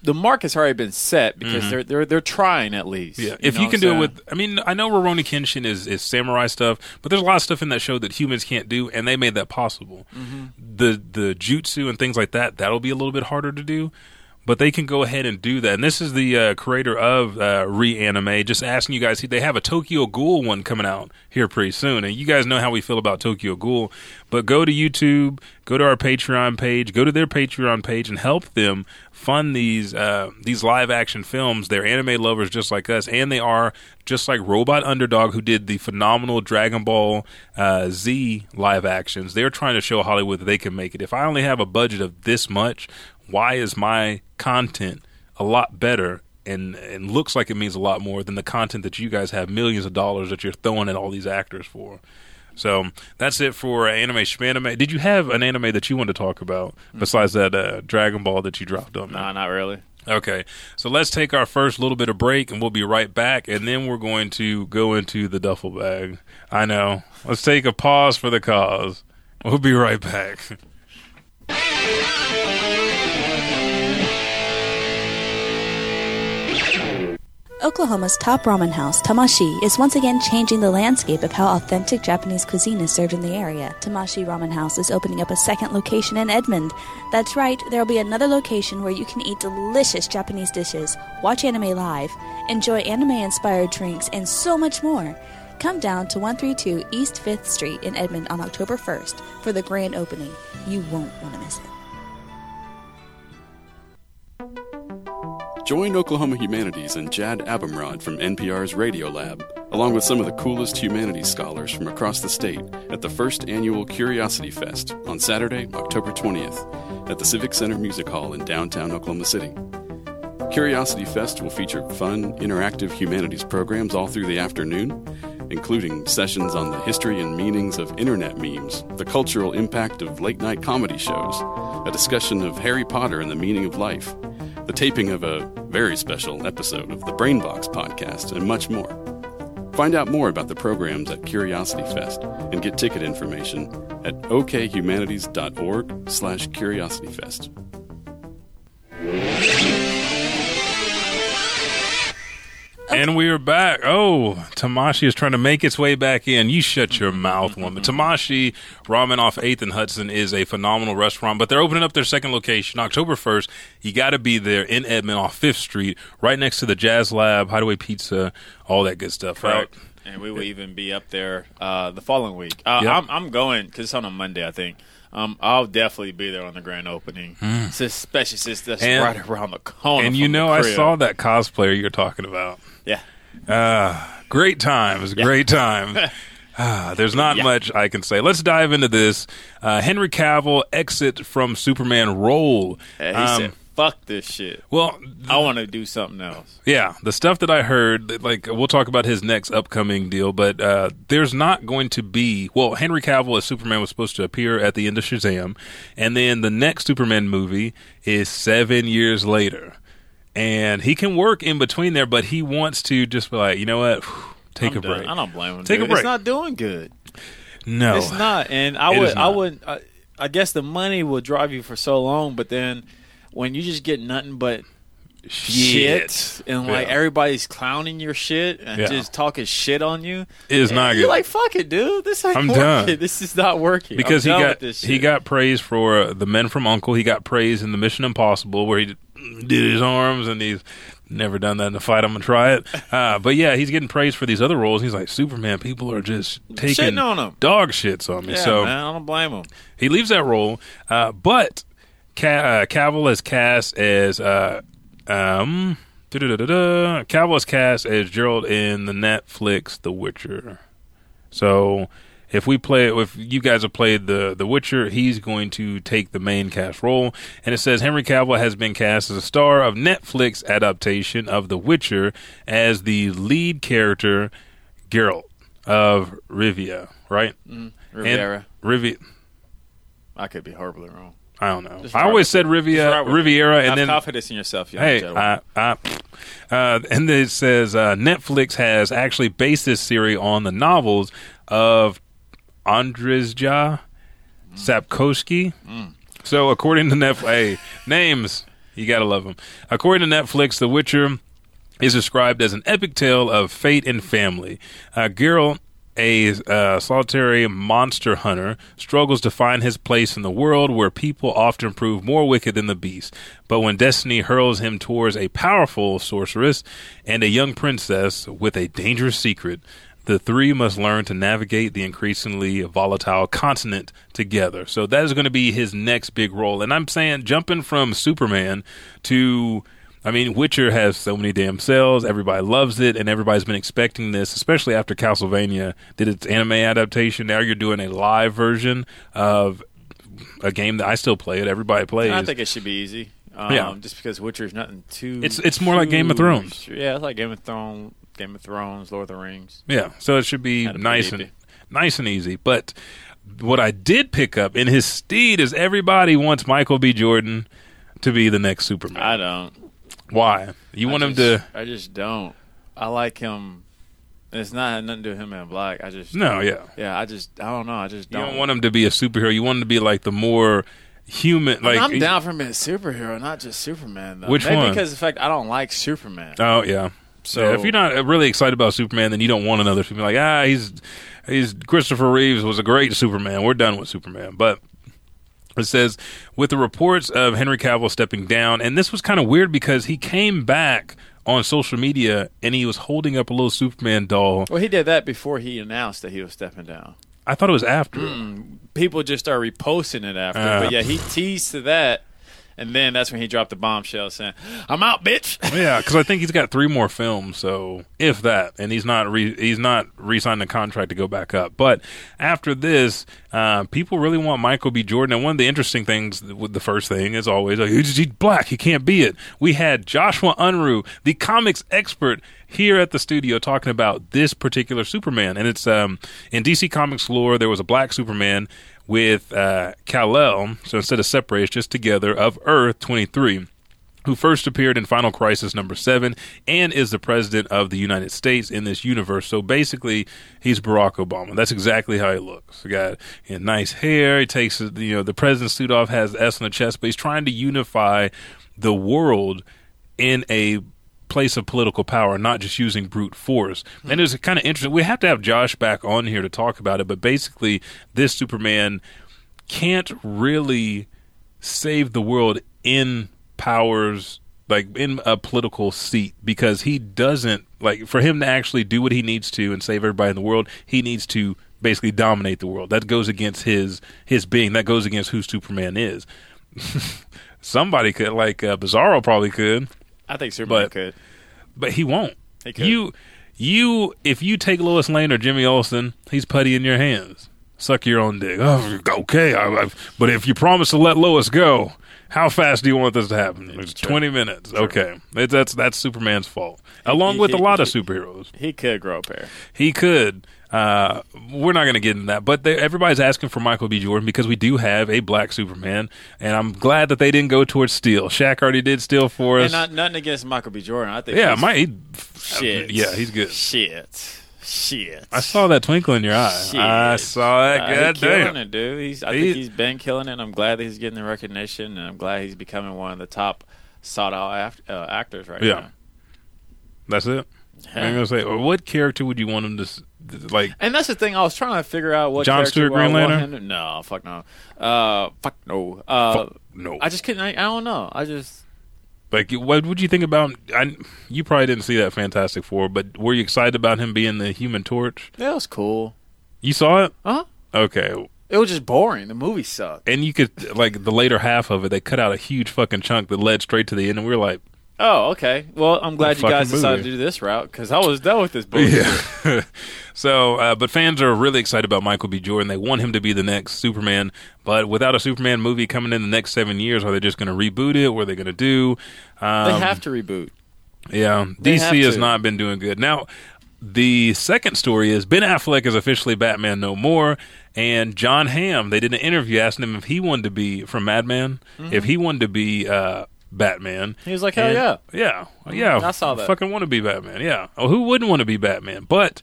the mark has already been set because mm-hmm. they're they're they're trying at least. Yeah, if you, you can do it with, I mean, I know Rurouni Kenshin is is samurai stuff, but there's a lot of stuff in that show that humans can't do, and they made that possible. Mm-hmm. The the jutsu and things like that that'll be a little bit harder to do but they can go ahead and do that. And this is the uh, creator of uh, Reanime. Just asking you guys, they have a Tokyo Ghoul one coming out here pretty soon, and you guys know how we feel about Tokyo Ghoul. But go to YouTube, go to our Patreon page, go to their Patreon page, and help them fund these uh, these live action films. They're anime lovers just like us, and they are just like Robot Underdog, who did the phenomenal Dragon Ball uh, Z live actions. They're trying to show Hollywood that they can make it. If I only have a budget of this much, why is my content a lot better and and looks like it means a lot more than the content that you guys have millions of dollars that you're throwing at all these actors for. So that's it for anime schmanime. Did you have an anime that you want to talk about besides that uh, Dragon Ball that you dropped on? No, not really. Okay, so let's take our first little bit of break, and we'll be right back, and then we're going to go into the duffel bag. I know. Let's take a pause for the cause. We'll be right back. Oklahoma's top ramen house, Tamashi, is once again changing the landscape of how authentic Japanese cuisine is served in the area. Tamashi Ramen House is opening up a second location in Edmond. That's right, there will be another location where you can eat delicious Japanese dishes, watch anime live, enjoy anime inspired drinks, and so much more. Come down to 132 East 5th Street in Edmond on October 1st for the grand opening. You won't want to miss it. Join Oklahoma Humanities and Jad Abumrad from NPR's Radio Lab, along with some of the coolest humanities scholars from across the state at the first annual Curiosity Fest on Saturday, October 20th at the Civic Center Music Hall in downtown Oklahoma City. Curiosity Fest will feature fun, interactive humanities programs all through the afternoon, including sessions on the history and meanings of internet memes, the cultural impact of late night comedy shows, a discussion of Harry Potter and the meaning of life, the taping of a very special episode of the Brainbox podcast, and much more. Find out more about the programs at Curiosity Fest and get ticket information at okhumanities.org slash curiosityfest. And we are back. Oh, Tamashi is trying to make its way back in. You shut your mouth, woman. Tamashi Ramen off 8th and Hudson is a phenomenal restaurant, but they're opening up their second location October 1st. You got to be there in Edmond off 5th Street, right next to the Jazz Lab, Hideaway Pizza, all that good stuff. Right? And we will even be up there uh, the following week. Uh, Yep. I'm, I'm going because it's on a Monday, I think. Um, I'll definitely be there on the grand opening, especially since that's. And- right around the corner. And you know, I saw that cosplayer you're talking about. Yeah, Uh, great times, great time. Ah, there's not much I can say. Let's dive into this. Uh, Henry Cavill exit from Superman role. And he Um, said, "Fuck this shit. well, I want to do something else." yeah, the stuff that I heard, like we'll talk about his next upcoming deal, but uh, there's not going to be. Well, Henry Cavill as Superman was supposed to appear at the end of Shazam, and then the next Superman movie is seven years later, and he can work in between there, but he wants to just be like, you know what, take I'm a done. break. I don't blame him. Take a break. It's not doing good. No, It's not, and I It would, I would, I, I guess the money will drive you for so long, but then when you just get nothing but shit, and like Yeah. everybody's clowning your shit and Yeah. just talking shit on you, It is not good. You're like, fuck it, dude. This ain't I'm working. done. This is not working because I'm he got he got praise for uh, the Men from Uncle. He got praise in the Mission Impossible where he did, his arms and he's never done that in a fight. I'm gonna try it. Uh, but yeah, he's getting praised for these other roles. He's like Superman. People are just taking Shitting on him. dog shits on me. Yeah, so man, I don't blame him. he leaves that role, uh, but Ca- uh, Cavill is cast as uh, um. da-da-da-da-da. Cavill is cast as Gerald in the Netflix The Witcher. So if we play, if you guys have played the The Witcher, he's going to take the main cast role. And it says Henry Cavill has been cast as a star of Netflix adaptation of The Witcher as the lead character Geralt of Rivia. Right? And- Riviera. Rivi- I could be horribly wrong. I don't know. Just I always said it. Rivia, Just ride with it. Riviera, and Have then confidence in yourself, young hey. I, I, uh, and then it says uh, Netflix has actually based this series on the novels of Andrzej Sapkowski. So according to Netflix, hey, names you gotta love them. According to Netflix, The Witcher is described as an epic tale of fate and family. Uh, Geralt, a uh, solitary monster hunter, struggles to find his place in the world where people often prove more wicked than the beast. But when destiny hurls him towards a powerful sorceress and a young princess with a dangerous secret, the three must learn to navigate the increasingly volatile continent together. So that is going to be his next big role. And I'm saying jumping from Superman to I mean, Witcher has so many damn sales. Everybody loves it, and everybody's been expecting this, especially after Castlevania did its anime adaptation. Now you're doing a live version of a game that I still play it. Everybody plays. I think it should be easy. Um, Yeah. Just because Witcher's nothing too. It's- it's more like Game of Thrones. Yeah, it's like Game of Thrones, Game of Thrones, Lord of the Rings. Yeah, so it should be That'd nice and nice and easy. But what I did pick up in his steed is everybody wants Michael B. Jordan to be the next Superman. I don't. Why? You I want him to? I just don't. I like him. It's not had nothing to do with him in black. I just No, yeah. yeah. I just I don't know. I just don't, don't want him to be a superhero. You want him to be like the more human. Like I'm down for him being a superhero, not just Superman. Though. Which Maybe one? because the fact I don't like Superman. Oh yeah. So- So if you're not really excited about Superman, then you don't want another Superman. Like ah, he's he's Christopher Reeves was a great Superman. We're done with Superman. But it says with the reports of Henry Cavill stepping down, and this was kind of weird because he came back on social media and he was holding up a little Superman doll. Well, he did that before he announced that he was stepping down. I thought it was after. People just are reposting it after, Ah. but yeah, he teased to that, And then that's when he dropped the bombshell saying, "I'm out, bitch." yeah, because I think he's got three more films, so if that, and he's not re- he's not re-signed the contract to go back up. But after this, uh, people really want Michael B. Jordan. And one of the interesting things with the first thing is always like, he's, he's black, he can't be it. We had Joshua Unruh, the comics expert, here at the studio talking about this particular Superman, and it's um, in DC Comics lore. There was a black Superman with uh, Kal-El, so instead of separate, it's just together of Earth twenty three who first appeared in Final Crisis number seven and is the president of the United States in this universe. So basically, he's Barack Obama. That's exactly how he looks. He got you know, nice hair. He takes you know the president's suit off, has S on the chest, but he's trying to unify the world in a place of political power, not just using brute force. Mm-hmm. And it's kind of interesting. We have to have Josh back on here to talk about it, but basically, this Superman can't really save the world in powers like in a political seat because he doesn't like for him to actually do what he needs to and save everybody in the world he needs to basically dominate the world that goes against his his being that goes against who superman is somebody could like uh, bizarro probably could I think Superman But- could. but he won't He could. you you if you take lois lane or jimmy olsen he's putty in your hands suck your own dick oh, okay I, I, but if you promise to let lois go how fast do you want this to happen? It's true. Twenty minutes. Okay, it, that's that's Superman's fault, along he- with a he- lot of superheroes. He could grow a pair. He could. Uh, we're not going to get into that, but they, everybody's asking for Michael B. Jordan because we do have a black Superman, and I'm glad that they didn't go towards Steel. Shaq already did Steel for us. And not nothing against Michael B. Jordan. I think yeah, my shit. Yeah, he's good. Shit. Shit. I saw that twinkle in your eye. Shit. I saw that. Uh, God he's killing damn. it, dude. He's, I He- think he's been killing it. and I'm glad that he's getting the recognition, and I'm glad he's becoming one of the top sought out act, uh, actors right now. Yeah. That's it. now. I'm gonna say, what character would you want him to like? And that's the thing. I was trying to figure out what John Stewart Green Lantern? No, fuck no. Uh, fuck no. Uh, Fuck no. I just couldn't. I, I don't know. I just Like, what would you think about? I, you probably didn't see that Fantastic Four, but were you excited about him being the Human Torch? that was cool. You saw it? Uh huh. Okay, It was just boring. The movie sucked. and you could like the later half of it. They cut out a huge fucking chunk that led straight to the end, and we were like, Oh, okay. Well, I'm glad you guys decided movie. to do this route because I was done with this bullshit. yeah. so, uh, but fans are really excited about Michael B. Jordan. They want him to be the next Superman, but without a Superman movie coming in the next seven years, are they just going to reboot it? What are they going to do? Um, They have to reboot. Yeah, They DC has not been doing good. Now, the second story is Ben Affleck is officially Batman no more, and John Hamm. They did an interview asking him if he wanted to be from Mad Men, if he wanted to be uh, Batman. He was like, "Hell And- yeah." yeah, yeah. I saw that. Fucking want to be Batman. Yeah. Oh, who wouldn't want to be Batman? But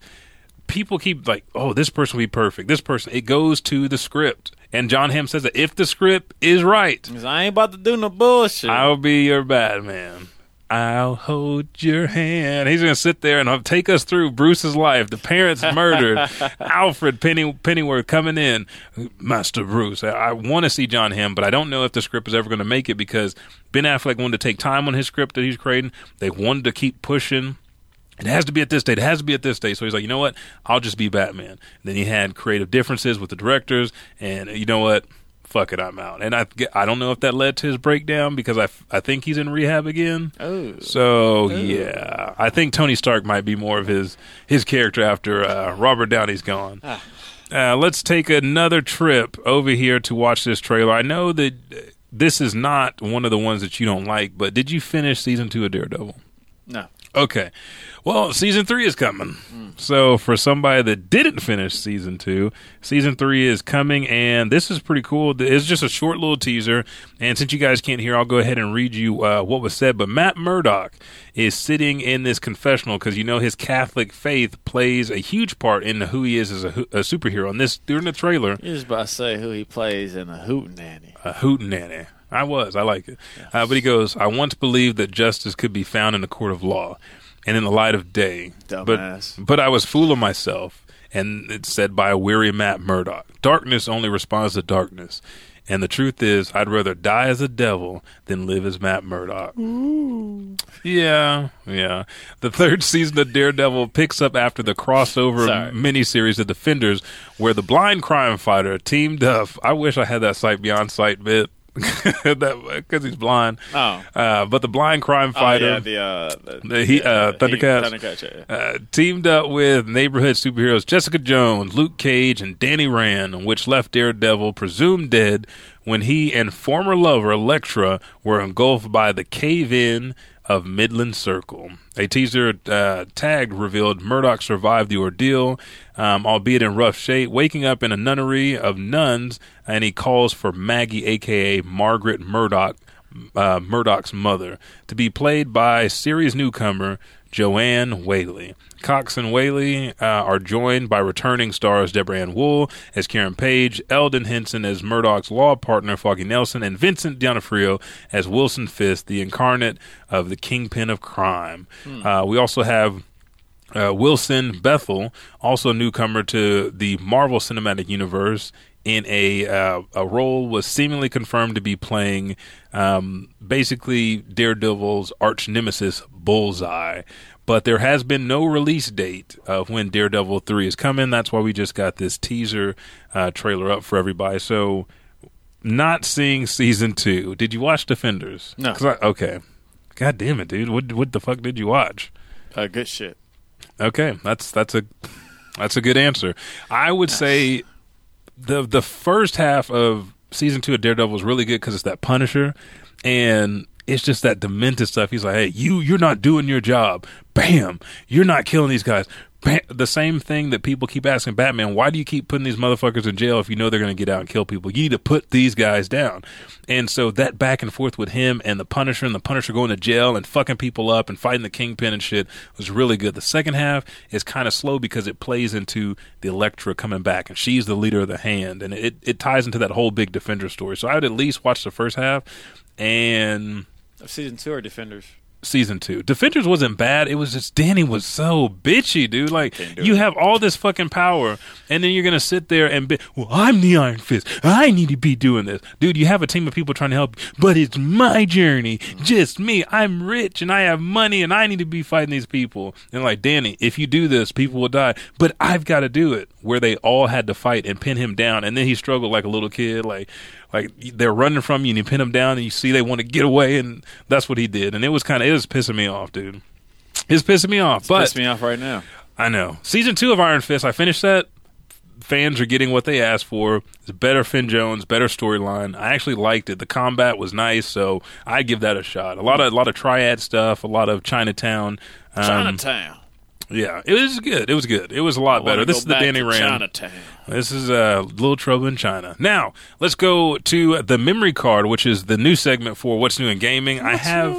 people keep like, oh, this person will be perfect. This person. It goes to the script, and John Hamm says that if the script is right, I ain't about to do no bullshit. I'll be your Batman. I'll hold your hand. He's going to sit there and uh, take us through Bruce's life. The parents murdered. Alfred Penny, Pennyworth coming in. Master Bruce. I, I want to see John Hamm, but I don't know if the script is ever going to make it because Ben Affleck wanted to take time on his script that he's creating. They wanted to keep pushing. It has to be at this date. It has to be at this date. So he's like, you know what? I'll just be Batman. Then he had creative differences with the directors, and you know what? Fuck it, I'm out. And I, I don't know if that led to his breakdown because I, I think he's in rehab again. Oh. So yeah, I think Tony Stark might be more of his his character after uh, Robert Downey's gone. Uh, let's take another trip over here to watch this trailer. I know that this is not one of the ones that you don't like, but did you finish season two of Daredevil? No. Okay. Well, season three is coming. So, for somebody that didn't finish season two, season three is coming, and this is pretty cool. It's just a short little teaser. And since you guys can't hear, I'll go ahead and read you uh, what was said. But Matt Murdock is sitting in this confessional because you know his Catholic faith plays a huge part in who he is as a, a superhero. And this during the trailer, You was about to say who he plays in the Hootenanny. a hootenanny. I was. I like it. Uh, but he goes, I once believed that justice could be found in the court of law and in the light of day. Dumbass. But, but I was fooling myself. And it's said by a weary Matt Murdock. Darkness only responds to darkness. And the truth is, I'd rather die as a devil than live as Matt Murdock. Yeah, yeah. The third season of Daredevil picks up after the crossover Sorry. miniseries The Defenders, where the blind crime fighter teamed up. I wish I had that Sight Beyond Sight bit. because he's blind. Oh. Uh, but the blind crime Oh, fighter yeah, the, uh, the, The Heat- uh, Thundercats. Thundercats, yeah. uh, teamed up with neighborhood superheroes Jessica Jones, Luke Cage, and Danny Rand, which left Daredevil presumed dead when he and former lover Elektra were engulfed by the cave-in of Midland Circle. A teaser uh, tag revealed Murdock survived the ordeal, um, albeit in rough shape, waking up in a nunnery of nuns, and he calls for Maggie, aka Margaret Murdock, uh, Murdock's mother, to be played by series newcomer Joanne Whaley. Cox and Whaley uh, are joined by returning stars Deborah Ann Woll as Karen Page, Elden Henson as Murdock's law partner Foggy Nelson, and Vincent D'Onofrio as Wilson Fisk, the incarnate of the kingpin of crime. Uh, we also have uh, Wilson Bethel, also a newcomer to the Marvel Cinematic Universe, in a uh, a role was seemingly confirmed to be playing um, basically Daredevil's arch nemesis Bullseye. But there has been no release date of when Daredevil three is coming. That's why we just got this teaser uh, trailer up for everybody. So, not seeing season two. Did you watch Defenders? No. I- okay. God damn it, dude! What what the fuck did you watch? Uh, good shit. Okay, that's that's a that's a good answer. I would say the the first half of season two of Daredevil is really good because it's that Punisher, and it's just that demented stuff. He's like, "Hey, you you're not doing your job. Bam, you're not killing these guys." Bam. The same thing that people keep asking Batman: Why do you keep putting these motherfuckers in jail if you know they're going to get out and kill people? You need to put these guys down. And so that back and forth with him and the Punisher and the Punisher going to jail and fucking people up and fighting the Kingpin and shit was really good. The second half is kind of slow because it plays into the Elektra coming back and she's the leader of the hand and it, it ties into that whole big Defender story. So I would at least watch the first half and Of season two or Defenders? season two. Defenders wasn't bad. It was just Danny was so bitchy, dude. Like you it. have all this fucking power, and then you're gonna sit there and be, well, I'm the Iron Fist. I need to be doing this, dude. You have a team of people trying to help, you, but it's my journey, mm-hmm. just me. I'm rich and I have money, and I need to be fighting these people. And like Danny, if you do this, people will die, but I've got to do it. Where they all had to fight and pin him down, and then he struggled like a little kid, like. Like they're running from you, and you pin them down, and you see they want to get away, and that's what he did. And it was kind of it was pissing me off, dude. It's pissing me off, but Piss me off right now. I know. Season two of Iron Fist, I finished that. Fans are getting what they asked for. It's better Finn Jones, better storyline. I actually liked it. The combat was nice, so I give that a shot. A lot of a lot of triad stuff, a lot of Chinatown. Um, Chinatown. Yeah, it was good. It was good. It was a lot better. This is the Danny Rand. Chinatown. This is uh, Little Trouble in China. Now, let's go to the memory card, which is the new segment for What's New in Gaming. I have.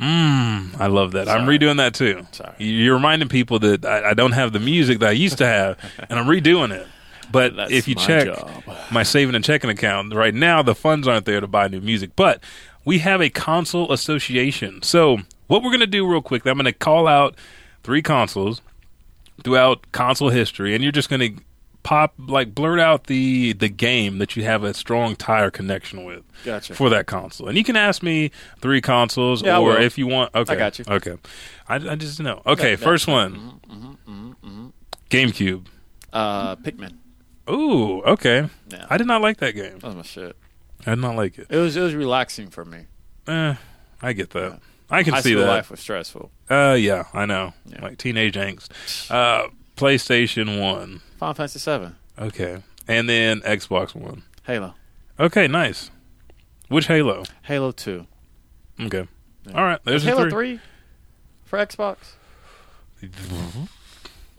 Mm, I love that. I'm redoing that too. Sorry. You're reminding people that I, I don't have the music that I used to have, and I'm redoing it. But That's if you my check job. my saving and checking account right now, the funds aren't there to buy new music. But we have a console association. So what we're going to do real quick, I'm going to call out three consoles throughout console history, and you're just going to pop like blurt out the the game that you have a strong tire connection with Gotcha. for that console. And you can ask me three consoles, Yeah, or if you want. Okay, I got you. Okay, I, I just know. Okay, Yeah, yeah. first one, Mm-hmm, GameCube. Uh, Pikmin. Ooh, okay. Yeah. I did not like that game. That was my shit. I did not like it. It was it was relaxing for me. Eh, I get that. I can High see that. life was stressful. Uh, yeah, I know. Yeah. Like teenage angst. Uh, PlayStation One. Final Fantasy Seven. Okay, and then Xbox One. Halo. Okay, nice. Which Halo? Halo Two. Okay. Yeah. All right. There's Halo three. Three for Xbox.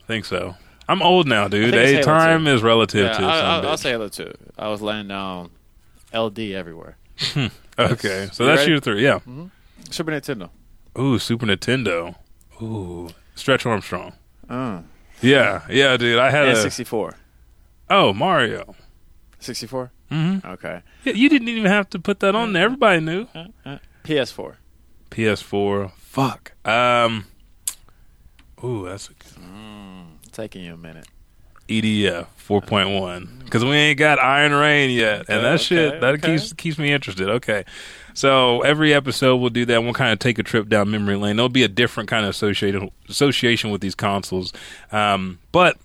think so. I'm old now, dude. I think it's Hey, Halo time two. is relative Yeah, to I, some I, I'll say Halo Two. I was laying down LD everywhere. Okay, so that's ready? your three. Yeah. Super Nintendo. Ooh, Super Nintendo. Ooh, Stretch Armstrong. Uh, Yeah, yeah, dude. I had and a 64. oh Mario. 64. Mm-hmm. Okay. Yeah, you didn't even have to put that on there. Everybody knew. PS4. PS4. Fuck. Um. Ooh, that's a good Taking you a minute. EDF 4.1 because we ain't got Iron Rain yet, and Okay, that shit okay, that okay. keeps keeps me interested. Okay, so every episode we'll do that. We'll kind of take a trip down memory lane. There'll be a different kind of associated association with these consoles, um, but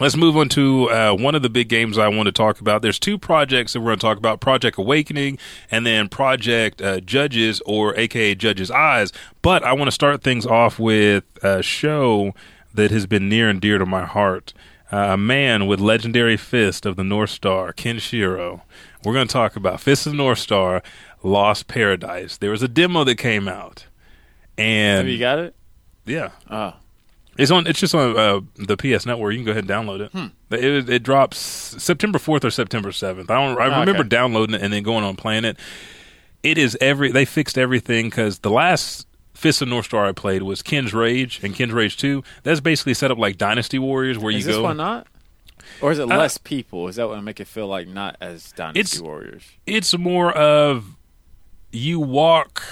Let's move on to uh, one of the big games I want to talk about. There's two projects that we're going to talk about Project Awakening and then Project uh, Judges, or AKA Judges Eyes. But I want to start things off with a show that has been near and dear to my heart. Uh, a man with legendary fist of the North Star, Kenshiro. We're going to talk about Fist of the North Star, Lost Paradise. There was a demo that came out. And Have you got it? yeah, Oh, it's on. It's just on uh, the PS Network. You can go ahead and download it. Hmm. It, it drops September fourth or September seventh. I don't. I Oh, remember downloading it and then going on playing it. It is every. They fixed everything because the last Fist of North Star I played was Ken's Rage and Ken's Rage Two. That's basically set up like Dynasty Warriors, where is you this go. one not? Or is it Uh, less people? Is that what make it feel like not as Dynasty It's- Warriors? it's more of you walk.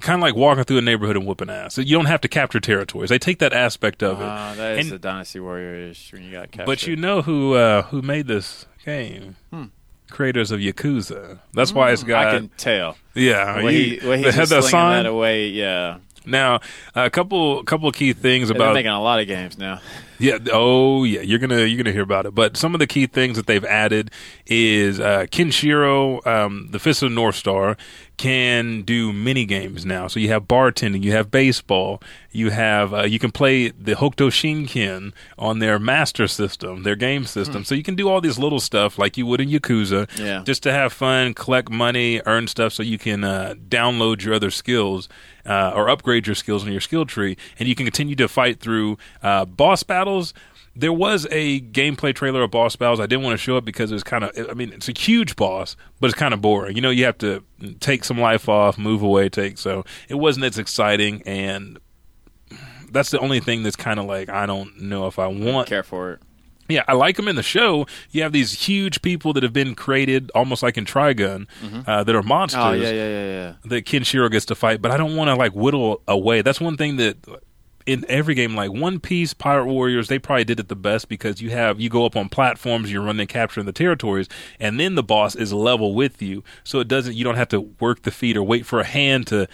Kind of like walking through a neighborhood and whooping ass. You don't have to capture territories. They take that aspect of it. Ah, that is And- the Dynasty Warriors when you got captured. But you know who uh, who made this game? Hmm. Creators of Yakuza. That's why it's mm, got. I can tell. yeah, you- he, way they he's had that sign. that away, yeah. Now, a couple couple key things They're about making a lot of games now. Yeah. Oh, yeah. You're gonna you're gonna hear about it. But some of the key things that they've added is uh, Kenshiro, um, the Fist of the North Star, can do mini games now. So you have bartending, you have baseball, you have uh, you can play the Hokuto Shinken on their master system, their game system. So you can do all this little stuff like you would in Yakuza, Yeah. just to have fun, collect money, earn stuff, so you can uh, download your other skills uh, or upgrade your skills in your skill tree, and you can continue to fight through uh, boss battles. There was a gameplay trailer of boss battles. I didn't want to show it because it's kind of, I mean, it's a huge boss, but it's kind of boring. You know, you have to take some life off, move away, take. So it wasn't as exciting, and that's the only thing that's kind of like I don't know if I want Care for it. yeah, I like them in the show. You have these huge people that have been created almost like in Trigun uh, that are monsters Oh yeah, yeah, yeah, yeah. that Kenshiro gets to fight, but I don't want to like whittle away. That's one thing that in every game, like One Piece, Pirate Warriors, they probably did it the best because you have you go up on platforms, you're running capturing the territories, and then the boss is level with you, so it doesn't you don't have to work the feet or wait for a hand to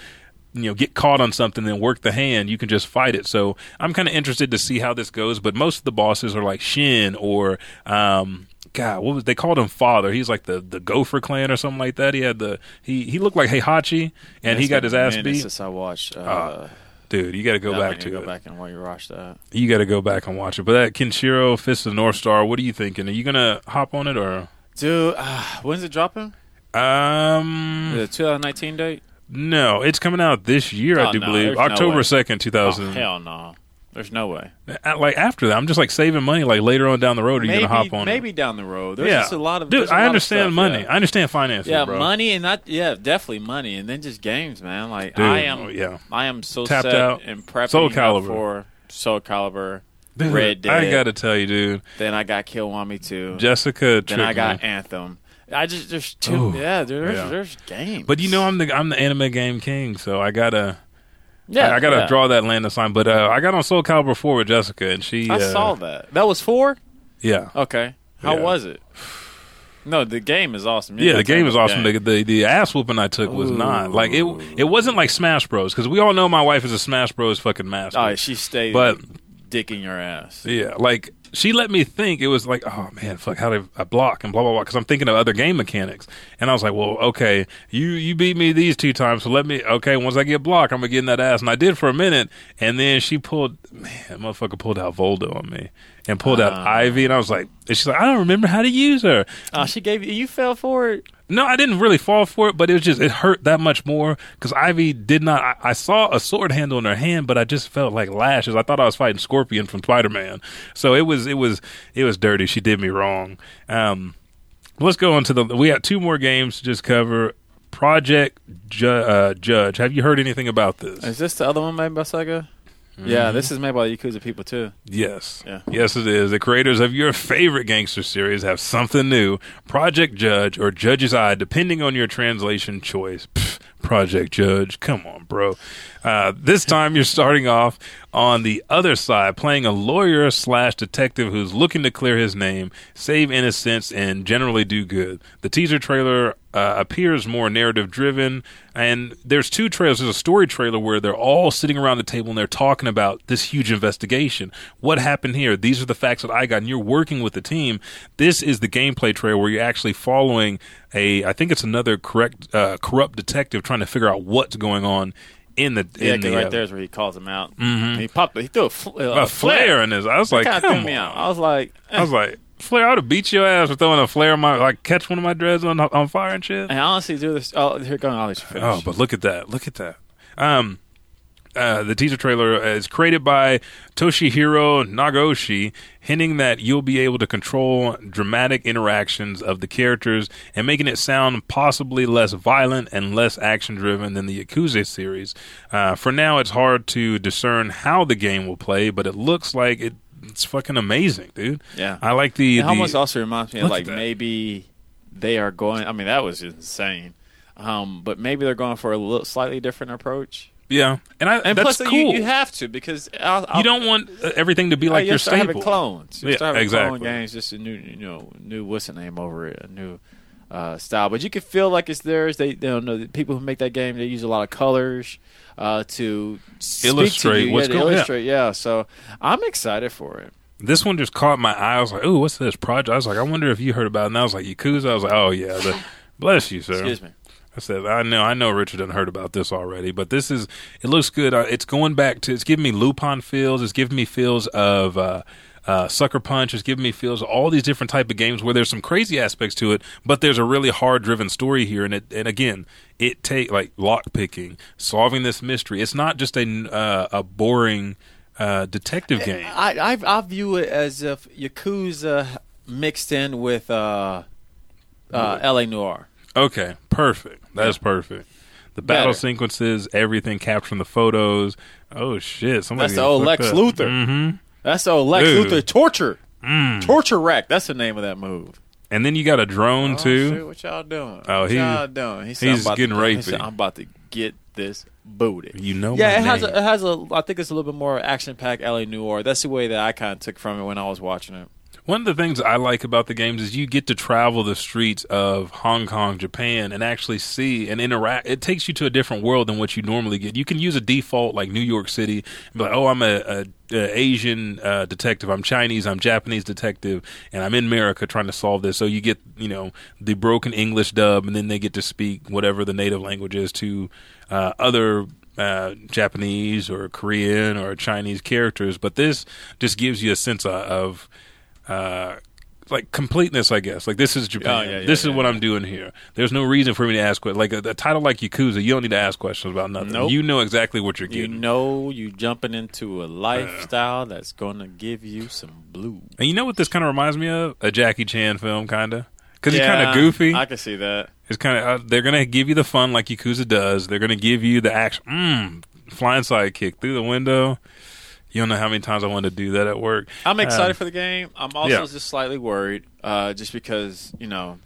you know get caught on something and work the hand you can just fight it so i'm kind of interested to see how this goes but most of the bosses are like shin or um God, what was they called him? Father. He's like the, the Gopher clan or something like that. He had the he he looked like Heihachi, and he got his ass beat. I watched, uh, Ah, Dude, you got to go back to go it. back and watch that. You got to go back and watch it. But that Kenshiro Fist of the North Star, what are you thinking? Are you gonna hop on it or? Dude, uh, when's it dropping? Um, The 2019 date? no, it's coming out this year, I Oh, do no, believe, no October second, two Oh, thousand. hell no. There's no way. Uh, Like after that, I'm just like saving money. Like later on down the road, are you gonna hop on maybe it? down the road. There's yeah, just a lot of dude. there's a lot I of understand stuff, money. Yeah. I understand finances, Yeah, bro. money and not yeah, definitely money, and then just games, man. Like Dude, I am, oh, yeah. I am so Tapped set out. and prepping Soul up Calibur. for Soul Calibur, Dude, Red Dead. I got to tell you, dude. Then I got Kill too. Jessica then I got me. Anthem. I just there's two. Ooh, yeah, there's yeah. there's games. But you know, I'm the I'm the anime game king, so I gotta yeah, I, I gotta yeah. draw that land sign. But uh, I got on Soul Calibur four with Jessica, and she I uh, saw that. That was four. Yeah, Okay, how Yeah. was it? No, the game is awesome. You yeah, the game is me awesome. the The, the the ass whooping I took was not like it. It wasn't like Smash Bros. Because we all know my wife is a Smash Bros. fucking master. Oh, she stayed, But- dicking your ass. Yeah, like she let me think it was like, oh man, fuck, how do I block and blah blah blah? Because I'm thinking of other game mechanics, and I was like, well, okay, you you beat me these two times, so let me okay. Once I get blocked, I'm gonna get in that ass, and I did for a minute, and then she pulled, man, motherfucker pulled out Voldo on me and pulled out Ah. Ivy, and I was like, and she's like, I don't remember how to use her. Oh, she gave you. You fell for it. No, I didn't really fall for it, but it was just it hurt that much more because Ivy did not. I, I saw a sword handle in her hand, but I just felt like lashes. I thought I was fighting Scorpion from Spider Man, so it was it was it was dirty. She did me wrong. Um, let's go on to the. We got two more games to just cover. Project Ju- uh, Judge. Have you heard anything about this? Is this the other one made by Sega? Yeah, mm-hmm. this is made by the Yakuza people too. Yes. Yeah. Yes, it is. The creators of your favorite gangster series have something new Project Judge or Judge's Eye, depending on your translation choice. Pff, Project Judge. Come on, bro. Uh, this time you're starting off on the other side, playing a lawyer slash detective who's looking to clear his name, save innocence, and generally do good. The teaser trailer uh, appears more narrative driven, and there's two trailers. There's a story trailer where they're all sitting around the table and they're talking about this huge investigation. What happened here? These are the facts that I got, and you're working with the team. This is the gameplay trailer where you're actually following a, I think it's another correct uh, corrupt detective trying to figure out what's going on in the Yeah, in the right uh, there's where he calls him out. Mm-hmm. He popped. He threw a, fl- uh, a flare in this. I was like, come on. out. I was like, eh. I was like, Flair, I would have beat your ass for throwing a flare in my like catch one of my dreads on on fire and shit. I honestly do this. Oh, here going. You finish. Oh, but look at that! Look at that. Um, uh, the teaser trailer is created by Toshihiro Nagoshi, hinting that you'll be able to control dramatic interactions of the characters and making it sound possibly less violent and less action driven than the Yakuza series. Uh, for now, it's hard to discern how the game will play, but it looks like it, it's fucking amazing, dude. Yeah. I like the. It the almost also reminds me of like maybe they are going. I mean, that was insane. Um, but maybe they're going for a little slightly different approach. Yeah, and I And that's plus, cool. you, you have to because I'll, I'll, You don't want uh, everything to be like you your start having staple. clones. You Yeah, start having exactly. clone games, just a new, you know, new what's the name over it, a new uh, style. But you can feel like it's theirs. They, they don't know the people who make that game. They use a lot of colors uh, to Illustrate to you. what's yeah, going- yeah. illustrate. Yeah. So I'm excited for it. This one just caught my eye. I was like, "Ooh, what's this project?" I was like, "I wonder if you heard about it." And I was like, "Yakuza." I was like, "Oh yeah." The, bless you, sir. Excuse me. I said, "I know, I know." Richard done heard about this already, but this is. It looks good. Uh, it's going back to. It's giving me Lupin feels. It's giving me feels of. Uh, uh, Sucker Punch is giving me feels of all these different type of games where there's some crazy aspects to it, but there's a really hard driven story here, and it and again it take like lock picking, solving this mystery. It's not just a uh, a boring uh, detective game. I, I I view it as if Yakuza mixed in with uh, uh, L.A. Noire. Okay, perfect. That's perfect. The battle Better. sequences, everything, capturing the photos. Oh shit! Somebody That's the old Lex Luthor. Mm-hmm. That's the old Lex Dude. Luthor torture. Mm. Torture rack. That's the name of that move. And then you got a drone Oh, too. what y'all doing? Oh, what he- y'all doing? He said, he's about getting to, he said, I'm about to get this booty. You know, yeah, my it has a, it has a. I think it's a little bit more action packed LA Noire. That's the way that I kind of took from it when I was watching it. One of the things I like about the games is you get to travel the streets of Hong Kong, Japan, and actually see and interact. It takes you to a different world than what you normally get. You can use a default like New York City be like, "Oh, I'm a, a, Asian uh, detective. I'm Chinese. I'm Japanese detective, and I'm in America trying to solve this." So you get you know the broken English dub, and then they get to speak whatever the native language is to uh, other uh, Japanese or Korean or Chinese characters, but this just gives you a sense of, of uh, like completeness, I guess. Like this is Japan. Oh, yeah, yeah, this yeah, is what. I'm doing here. There's no reason for me to ask questions. Like a, a title like Yakuza, you don't need to ask questions about nothing. Nope. You know exactly what you're getting. You know, you're jumping into a lifestyle that's going to give you some blue. and you know what this kind of reminds me of? A Jackie Chan film, kind of. Because he's kind of goofy. I can see that. It's kind of uh, they're gonna give you the fun like Yakuza does. They're gonna give you the action. Mm, flying sidekick through the window. You don't know how many times I wanted to do that at work. I'm excited Um, for the game. I'm also yeah. just slightly worried, uh, just because you know,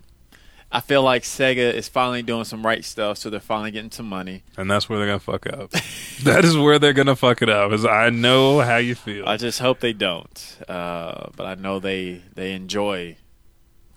I feel like Sega is finally doing some right stuff, so they're finally getting some money. and that's where they're gonna fuck up. that is where they're gonna fuck it up. Is I know how you feel. I just hope they don't, uh, but I know they they enjoy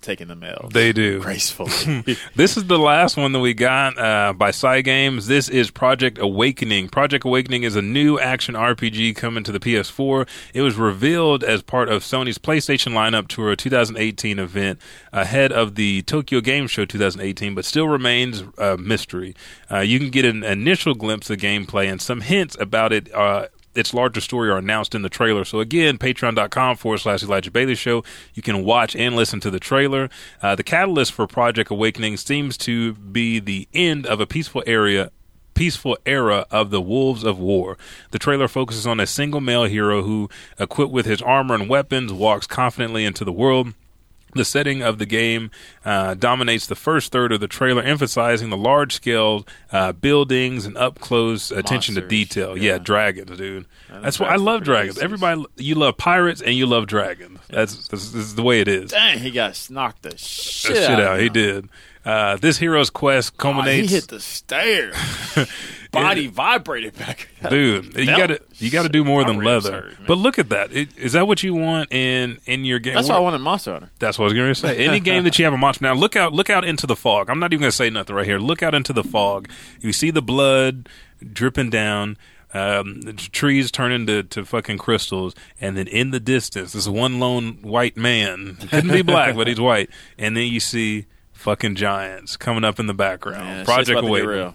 taking the mail. They do. gracefully. This is the last one that we got uh, by Cygames. This is Project Awakening. Project Awakening is a new action RPG coming to the PS4. It was revealed as part of Sony's PlayStation lineup tour 2018 event ahead of the Tokyo Game Show 2018, but still remains a mystery. Uh, you can get an initial glimpse of gameplay and some hints about it. Uh, its larger story are announced in the trailer. So again, patreon.com forward slash Elijah Bailey Show. You can watch and listen to the trailer. Uh, the catalyst for Project Awakening seems to be the end of a peaceful area peaceful era of the Wolves of War. The trailer focuses on a single male hero who, equipped with his armor and weapons, walks confidently into the world. The setting of the game uh, dominates the first third of the trailer, emphasizing the large scale uh, buildings and up close attention to detail. Yeah. yeah. dragons, dude. That's why I love dragons. Everybody, you love pirates and you love dragons. That's this, this is the way it is. Dang, he got knocked the shit, Shit out. out, he did. Uh, this hero's quest Oh, he hit the stairs. body vibrated back. dude. You got to you got to do more than leather. absurd, but look at that. It, is that what you want in in your game? That's What- why I wanted Monster Hunter. That's what I was going to say. Any game that you have a monster. Now look out, look out into the fog. I'm not even going to say nothing right here. Look out into the fog. You see the blood dripping down. Um, the trees turn into to fucking crystals, and then in the distance, this one lone white man couldn't be black, but he's white. And then you see fucking giants coming up in the background. Shit's Project about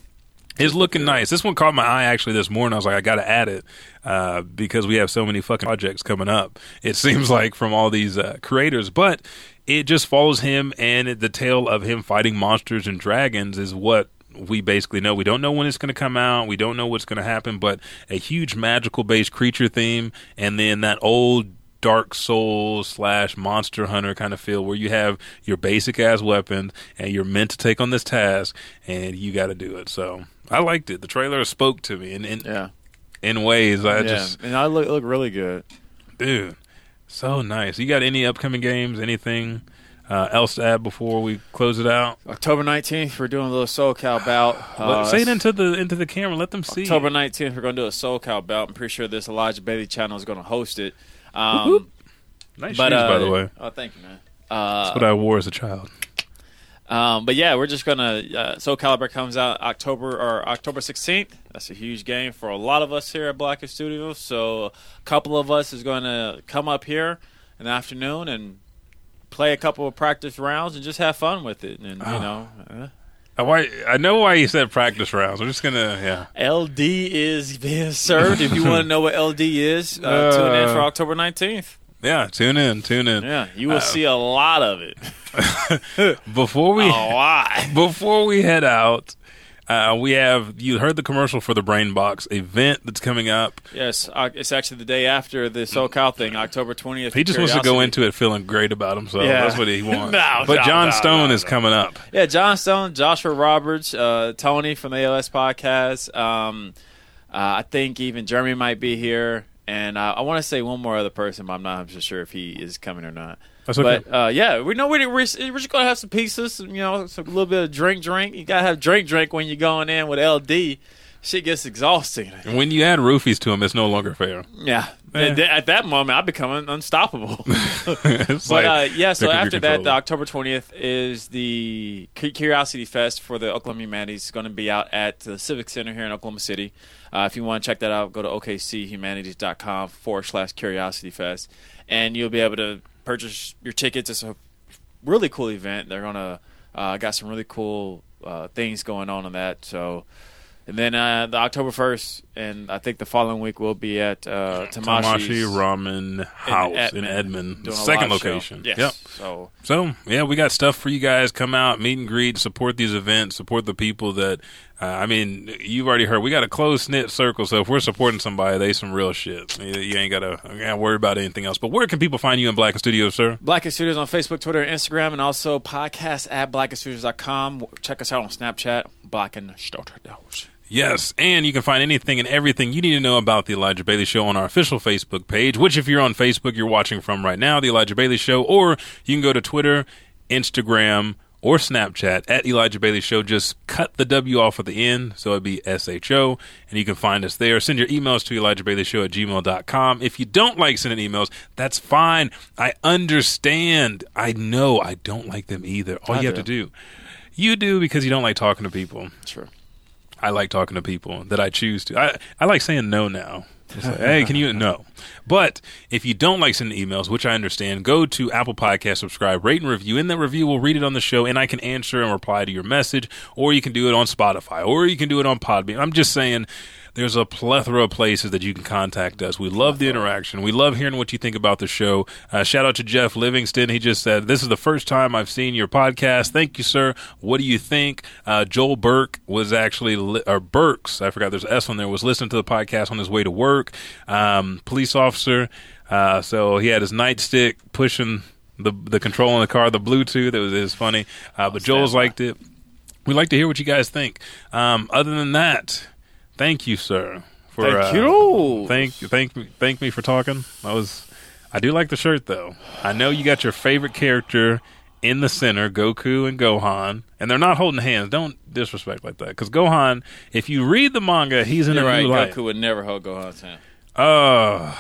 It's looking nice. This one caught my eye actually this morning. I was like, I got to add it uh, because we have so many fucking projects coming up. It seems like from all these uh, creators, but it just follows him and the tale of him fighting monsters and dragons is what we basically know. We don't know when it's going to come out. We don't know what's going to happen, but a huge magical based creature theme, and then that old dark Souls slash monster hunter kind of feel where you have your basic ass weapon and you're meant to take on this task and you got to do it. So I liked it. The trailer spoke to me in in, Yeah, in ways I yeah. just and I look look really good. dude so nice. You got any upcoming games? Anything uh, else to add before we close it out? October nineteenth, we're doing a little SoCal bout. Uh, Say it into the into the camera. Let them see. October nineteenth, we're going to do a SoCal bout. I'm pretty sure this Elijah Bailey channel is going to host it. Um, Nice but shoes, uh, by the way. oh, thank you, man. Uh, That's what I wore as a child. Um, but yeah, we're just gonna. Uh, Soul Calibur comes out October or October sixteenth. That's a huge game for a lot of us here at Blacken Studios. So a couple of us is going to come up here in the afternoon and play a couple of practice rounds and just have fun with it. And you Oh. know, uh, Uh, Why? I know why you said practice rounds. We're just gonna, yeah. LD is being served. if you want to know what LD is, uh, tune in for Uh, October nineteenth. Yeah, tune in, tune in. Yeah, you will Uh, see a lot of it. Before we A lot. before we head out, uh, we have you heard the commercial for the Brain Box event that's coming up. Yes, uh, it's actually the day after the Soul SoCal thing, October twentieth. He just wants to go into it feeling great about himself. Yeah. That's what he wants. No, but no, John no, Stone no, is coming up. Yeah, John Stone, Joshua Roberts, uh, Tony from the AOS podcast. Um, uh, I think even Jeremy might be here, and uh, I want to say one more other person, but I'm not so sure if he is coming or not. That's okay. But uh, yeah, we know we're, we're, we're just gonna have some pieces, you know, some, a little bit of drink, drink. You gotta have drink, drink when you're going in with LD. Shit gets exhausting. when you add roofies to him, it's no longer fair. Yeah. At, at that moment, I become un- unstoppable. But like uh, yeah, so pick up your after that, the. October twentieth is the Curiosity Fest for the Oklahoma Humanities. It's going to be out at the Civic Center here in Oklahoma City. Uh, if you want to check that out, go to okchumanities.com forward slash Curiosity Fest, and you'll be able to purchase your tickets. It's a really cool event. They're gonna uh, got some really cool uh, things going on in that. So. And then uh, the October first, and I think the following week we'll be at uh, Tamashi Ramen House in Edmond, Edmond, second location. Yes. Yep. So So yeah, we got stuff for you guys. Come out, meet and greet, support these events, support the people that. Uh, I mean, you've already heard we got a close knit circle. So if we're supporting somebody, they some real shit. You, you ain't gotta, you gotta worry about anything else. But where can people find you in Blacken Studios, sir? Black Blacken Studios on Facebook, Twitter, Instagram, and also podcast at blackenstudios.com. Check us out on Snapchat, Blacken Studios. Yes, and you can find anything and everything you need to know about the Elijah Bailey Show on our official Facebook page. Which, if you're on Facebook, you're watching from right now, the Elijah Bailey Show, or you can go to Twitter, Instagram, or Snapchat at Elijah Bailey Show. Just cut the W off at the end, so it'd be S H O, and you can find us there. Send your emails to Elijah Bailey Show at gmail.com. If you don't like sending emails, that's fine. I understand. I know I don't like them either. All I you have to do, you do because you don't like talking to people. Sure. I like talking to people that I choose to. I, I like saying no now. Like, hey, can you? No. But if you don't like sending emails, which I understand, go to Apple Podcast, subscribe, rate, and review. In that review, we'll read it on the show, and I can answer and reply to your message, or you can do it on Spotify, or you can do it on Podbean. I'm just saying. There's a plethora of places that you can contact us. We love the interaction. We love hearing what you think about the show. Uh, shout out to Jeff Livingston. He just said, This is the first time I've seen your podcast. Thank you, sir. What do you think? Uh, Joel Burke was actually, li- or Burks, I forgot there's an S on there, was listening to the podcast on his way to work. Um, police officer. Uh, so he had his nightstick pushing the the control in the car, the Bluetooth. It was, it was funny. Uh, but Joel's liked it. We'd like to hear what you guys think. Um, other than that, thank you, sir. For, Thank uh, you. Thank thank me thank me for talking. I was I do like the shirt though. I know you got your favorite character in the center, Goku and Gohan, and they're not holding hands. Don't disrespect like that, because Gohan, if you read the manga, he's in You're a right. new light. Goku would never hold Gohan's hand. Oh.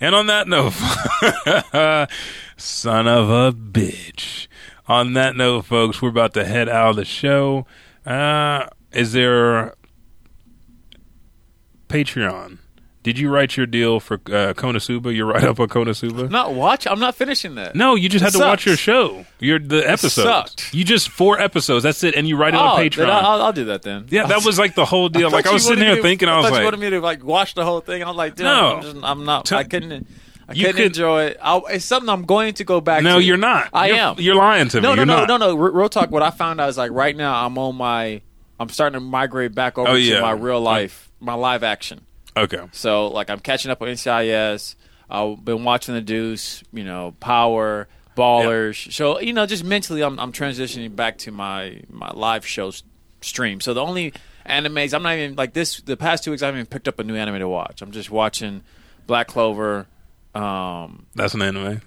And on that note, son of a bitch. On that note, folks, we're about to head out of the show. Uh, is there Patreon? Did you write your deal for uh, Konosuba? Your write up on Konosuba? Not watch. I'm not finishing that. No, you just It had to watch your show. Your the episodes. sucked. You just four episodes. That's it, and you write it Oh, on then Patreon. I'll, I'll do that then. yeah, that was like the whole deal. Like I was sitting wanted here to- thinking, I was thought like, you wanted me to like watch the whole thing. I was like, dude, No. I'm, just, I'm not. I couldn't. I You couldn't could- enjoy it. I, it's something I'm going to go back. "No, to. you're not. I You're- am. You're lying to me. No, no, You're no, not. no, no. Re- Real talk. What I found out is like right now I'm on my. I'm starting to migrate back over Oh, yeah. to my real life, my live action. Okay. So like I'm catching up on NCIS. I've been watching The Deuce. You know, Power, Ballers. So you know, just mentally, I'm I'm transitioning back to my my live show stream. So the only animes I'm not even like this. The past two weeks I haven't even picked up a new anime to watch. I'm just watching Black Clover. Um, That's an anime.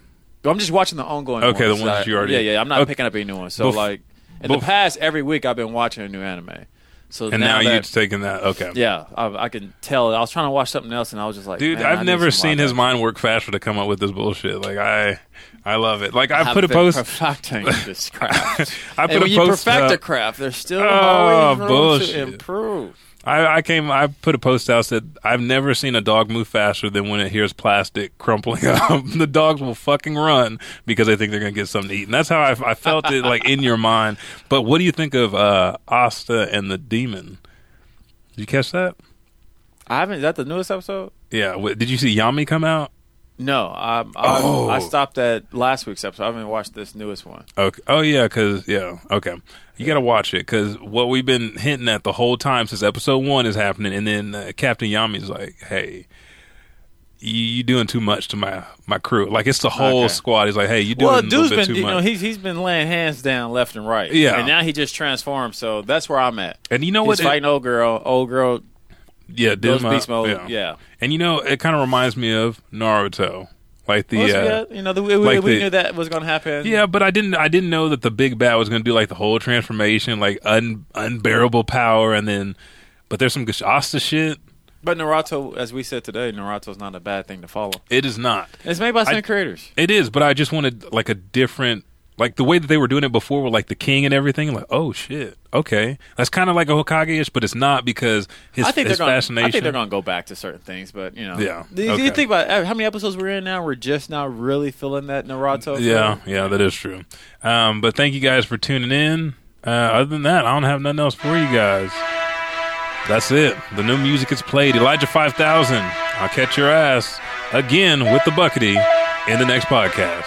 I'm just watching the ongoing. Okay, the ones ones that you already- Yeah, yeah. I'm not Okay. picking up any new ones. So Bef- like in bef- the past, every week I've been watching a new anime. So And now, that, you've taken that. Okay. yeah, I, I can tell. I was trying to watch something else, and I was just like, Dude, I I've never seen his mind work faster to come up with this bullshit. Like I, I love it. Like I I've put a post. perfecting this craft. I put and a when you perfect up- a craft, there's still Oh, always room bullshit. to improve. I, I came. I put a post out said I've never seen a dog move faster than when it hears plastic crumpling up. the dogs will fucking run because they think they're gonna get something to eat, and that's how I, I felt it like in your mind. But what do you think of uh, Asta and the Demon? Did you catch that? I haven't. Is that the newest episode? Yeah. What, did you see Yami come out? No, I, I, Oh. I stopped at last week's episode. I haven't watched this newest one. Okay. Oh yeah, because yeah. Okay, you got to watch it because what we've been hinting at the whole time since episode one is happening, and then uh, Captain Yami's like, "Hey, you, you doing too much to my my crew." Like it's the whole Okay. squad. He's like, "Hey, you doing Well, a little dude's been, too you much." know, he's he's been laying hands down left and right. Yeah. and now he just transformed. So that's where I'm at. and you know He's what? It- fighting old girl. Old girl yeah, Dima, beast mode. yeah. Yeah. And you know, it kind of reminds me of Naruto, like the Well, uh, yeah, you know, the, we, like we the- knew that was going to happen. Yeah, but I didn't. I didn't know that the big bat was going to do like the whole transformation, like un, unbearable power, and then. But there's some good Asta shit. But Naruto, as we said today, Naruto's not a bad thing to follow. It is not. It's made by the I- same creators. It is, but I just wanted like a different, like the way that they were doing it before with like the king and everything. Like, oh shit, okay, that's kind of like a Hokage-ish, but it's not because his, I think his they're going. fascination. I think they're going to go back to certain things, but you know, Yeah, Do, do okay. you think about uh, how many episodes we're in now? We're just now really feeling that Naruto. yeah, feel? yeah, that is true. Um, but thank you guys for tuning in. Uh, other than that, I don't have nothing else for you guys. That's it. The new music is played. Elijah 5000. I'll catch your ass again with the Buckity in the next podcast.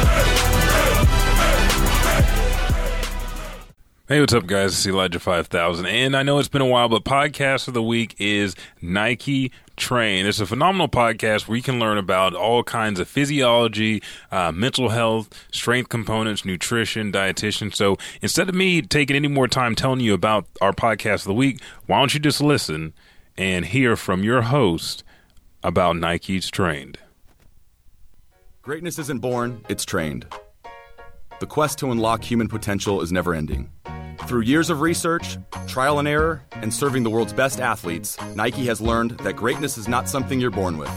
Hey, what's up, guys? It's Elijah 5000. And I know it's been a while, but podcast of the week is Nike Train. It's a phenomenal podcast where you can learn about all kinds of physiology, uh, mental health, strength components, nutrition, dietitian. So instead of me taking any more time telling you about our podcast of the week, why don't you just listen and hear from your host about Nike's Trained? Greatness isn't born, it's trained. The quest to unlock human potential is never ending. Through years of research, trial and error, and serving the world's best athletes, Nike has learned that greatness is not something you're born with.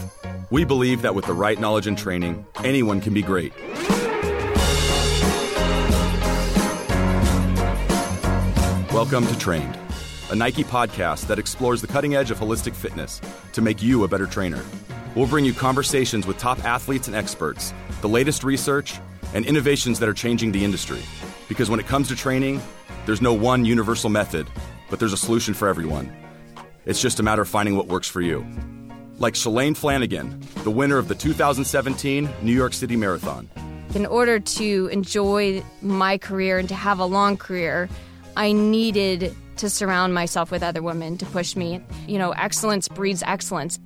We believe that with the right knowledge and training, anyone can be great. Welcome to Trained, a Nike podcast that explores the cutting edge of holistic fitness to make you a better trainer. We'll bring you conversations with top athletes and experts, the latest research, and innovations that are changing the industry. Because when it comes to training, There's no one universal method, but there's a solution for everyone. It's just a matter of finding what works for you. Like Shalane Flanagan, the winner of the 2017 New York City Marathon. In order to enjoy my career and to have a long career, I needed to surround myself with other women to push me. You know, excellence breeds excellence.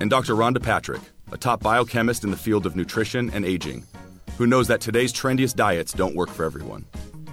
And Dr. Rhonda Patrick, a top biochemist in the field of nutrition and aging, who knows that today's trendiest diets don't work for everyone.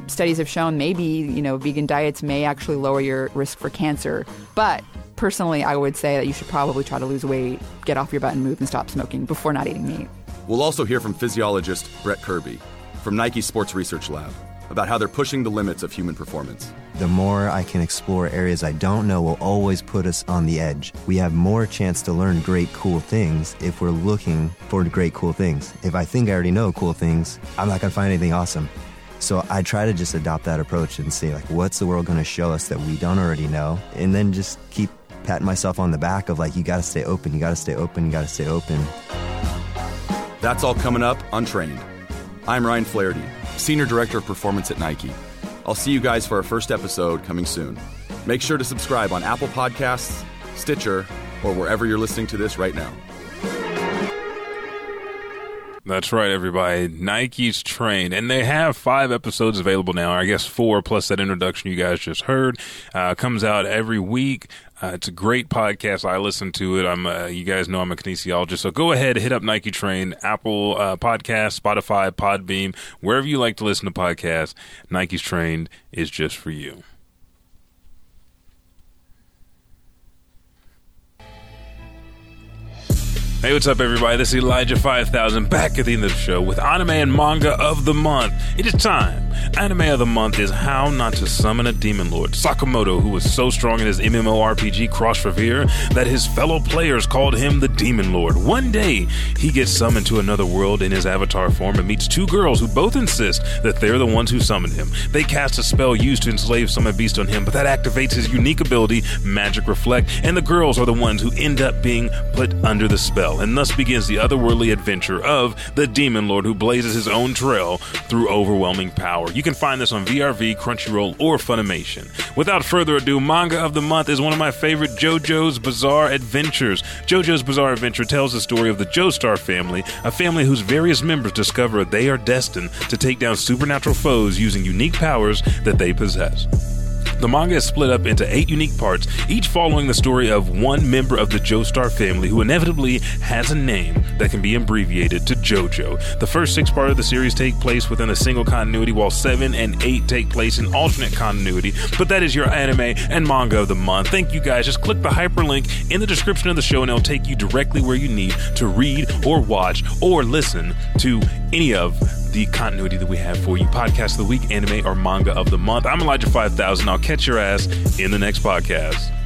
Studies have shown maybe, you know, vegan diets may actually lower your risk for cancer. But personally, I would say that you should probably try to lose weight, get off your butt and move, and stop smoking before not eating meat. We'll also hear from physiologist Brett Kirby from Nike Sports Research Lab about how they're pushing the limits of human performance. The more I can explore areas I don't know will always put us on the edge. We have more chance to learn great, cool things if we're looking for great, cool things. If I think I already know cool things, I'm not going to find anything awesome. So I try to just adopt that approach and say, like, what's the world going to show us that we don't already know? And then just keep patting myself on the back of, like, you got to stay open, you got to stay open, you got to stay open. That's all coming up on Trained. I'm Ryan Flaherty, Senior Director of Performance at Nike. I'll see you guys for our first episode coming soon. Make sure to subscribe on Apple Podcasts, Stitcher, or wherever you're listening to this right now. That's right, everybody. Nike's trained, and they have five episodes available now. I guess four plus that introduction you guys just heard. Uh, comes out every week. Uh, it's a great podcast. I listen to it. I'm, uh, you guys know I'm a kinesiologist, so go ahead, hit up Nike Train, Apple uh, Podcast, Spotify, Podbean, wherever you like to listen to podcasts. Nike's Trained is just for you. Hey, what's up, everybody? This is Elijah 5000 back at the end of the show with anime and manga of the month. It is time. Anime of the month is How Not to Summon a Demon Lord. Sakamoto, who was so strong in his MMORPG Cross Reverie that his fellow players called him the Demon Lord. One day, he gets summoned to another world in his avatar form and meets two girls who both insist that they're the ones who summoned him. They cast a spell used to enslave Summon Beast on him, but that activates his unique ability, Magic Reflect, and the girls are the ones who end up being put under the spell and thus begins the otherworldly adventure of the Demon Lord who blazes his own trail through overwhelming power. You can find this on VRV, Crunchyroll, or Funimation. Without further ado, manga of the month is one of my favorite JoJo's Bizarre Adventures. JoJo's Bizarre Adventure tells the story of the Joestar family, a family whose various members discover they are destined to take down supernatural foes using unique powers that they possess. The manga is split up into eight unique parts, each following the story of one member of the Joestar family who inevitably has a name that can be abbreviated to JoJo. The first six parts of the series take place within a single continuity, while seven and eight take place in alternate continuity. But that is your anime and manga of the month. Thank you guys. Just click the hyperlink in the description of the show and it'll take you directly where you need to read or watch or listen to any of the continuity that we have for you. Podcast of the week, anime, or manga of the month. I'm Elijah 5000. I'll catch your ass in the next podcast.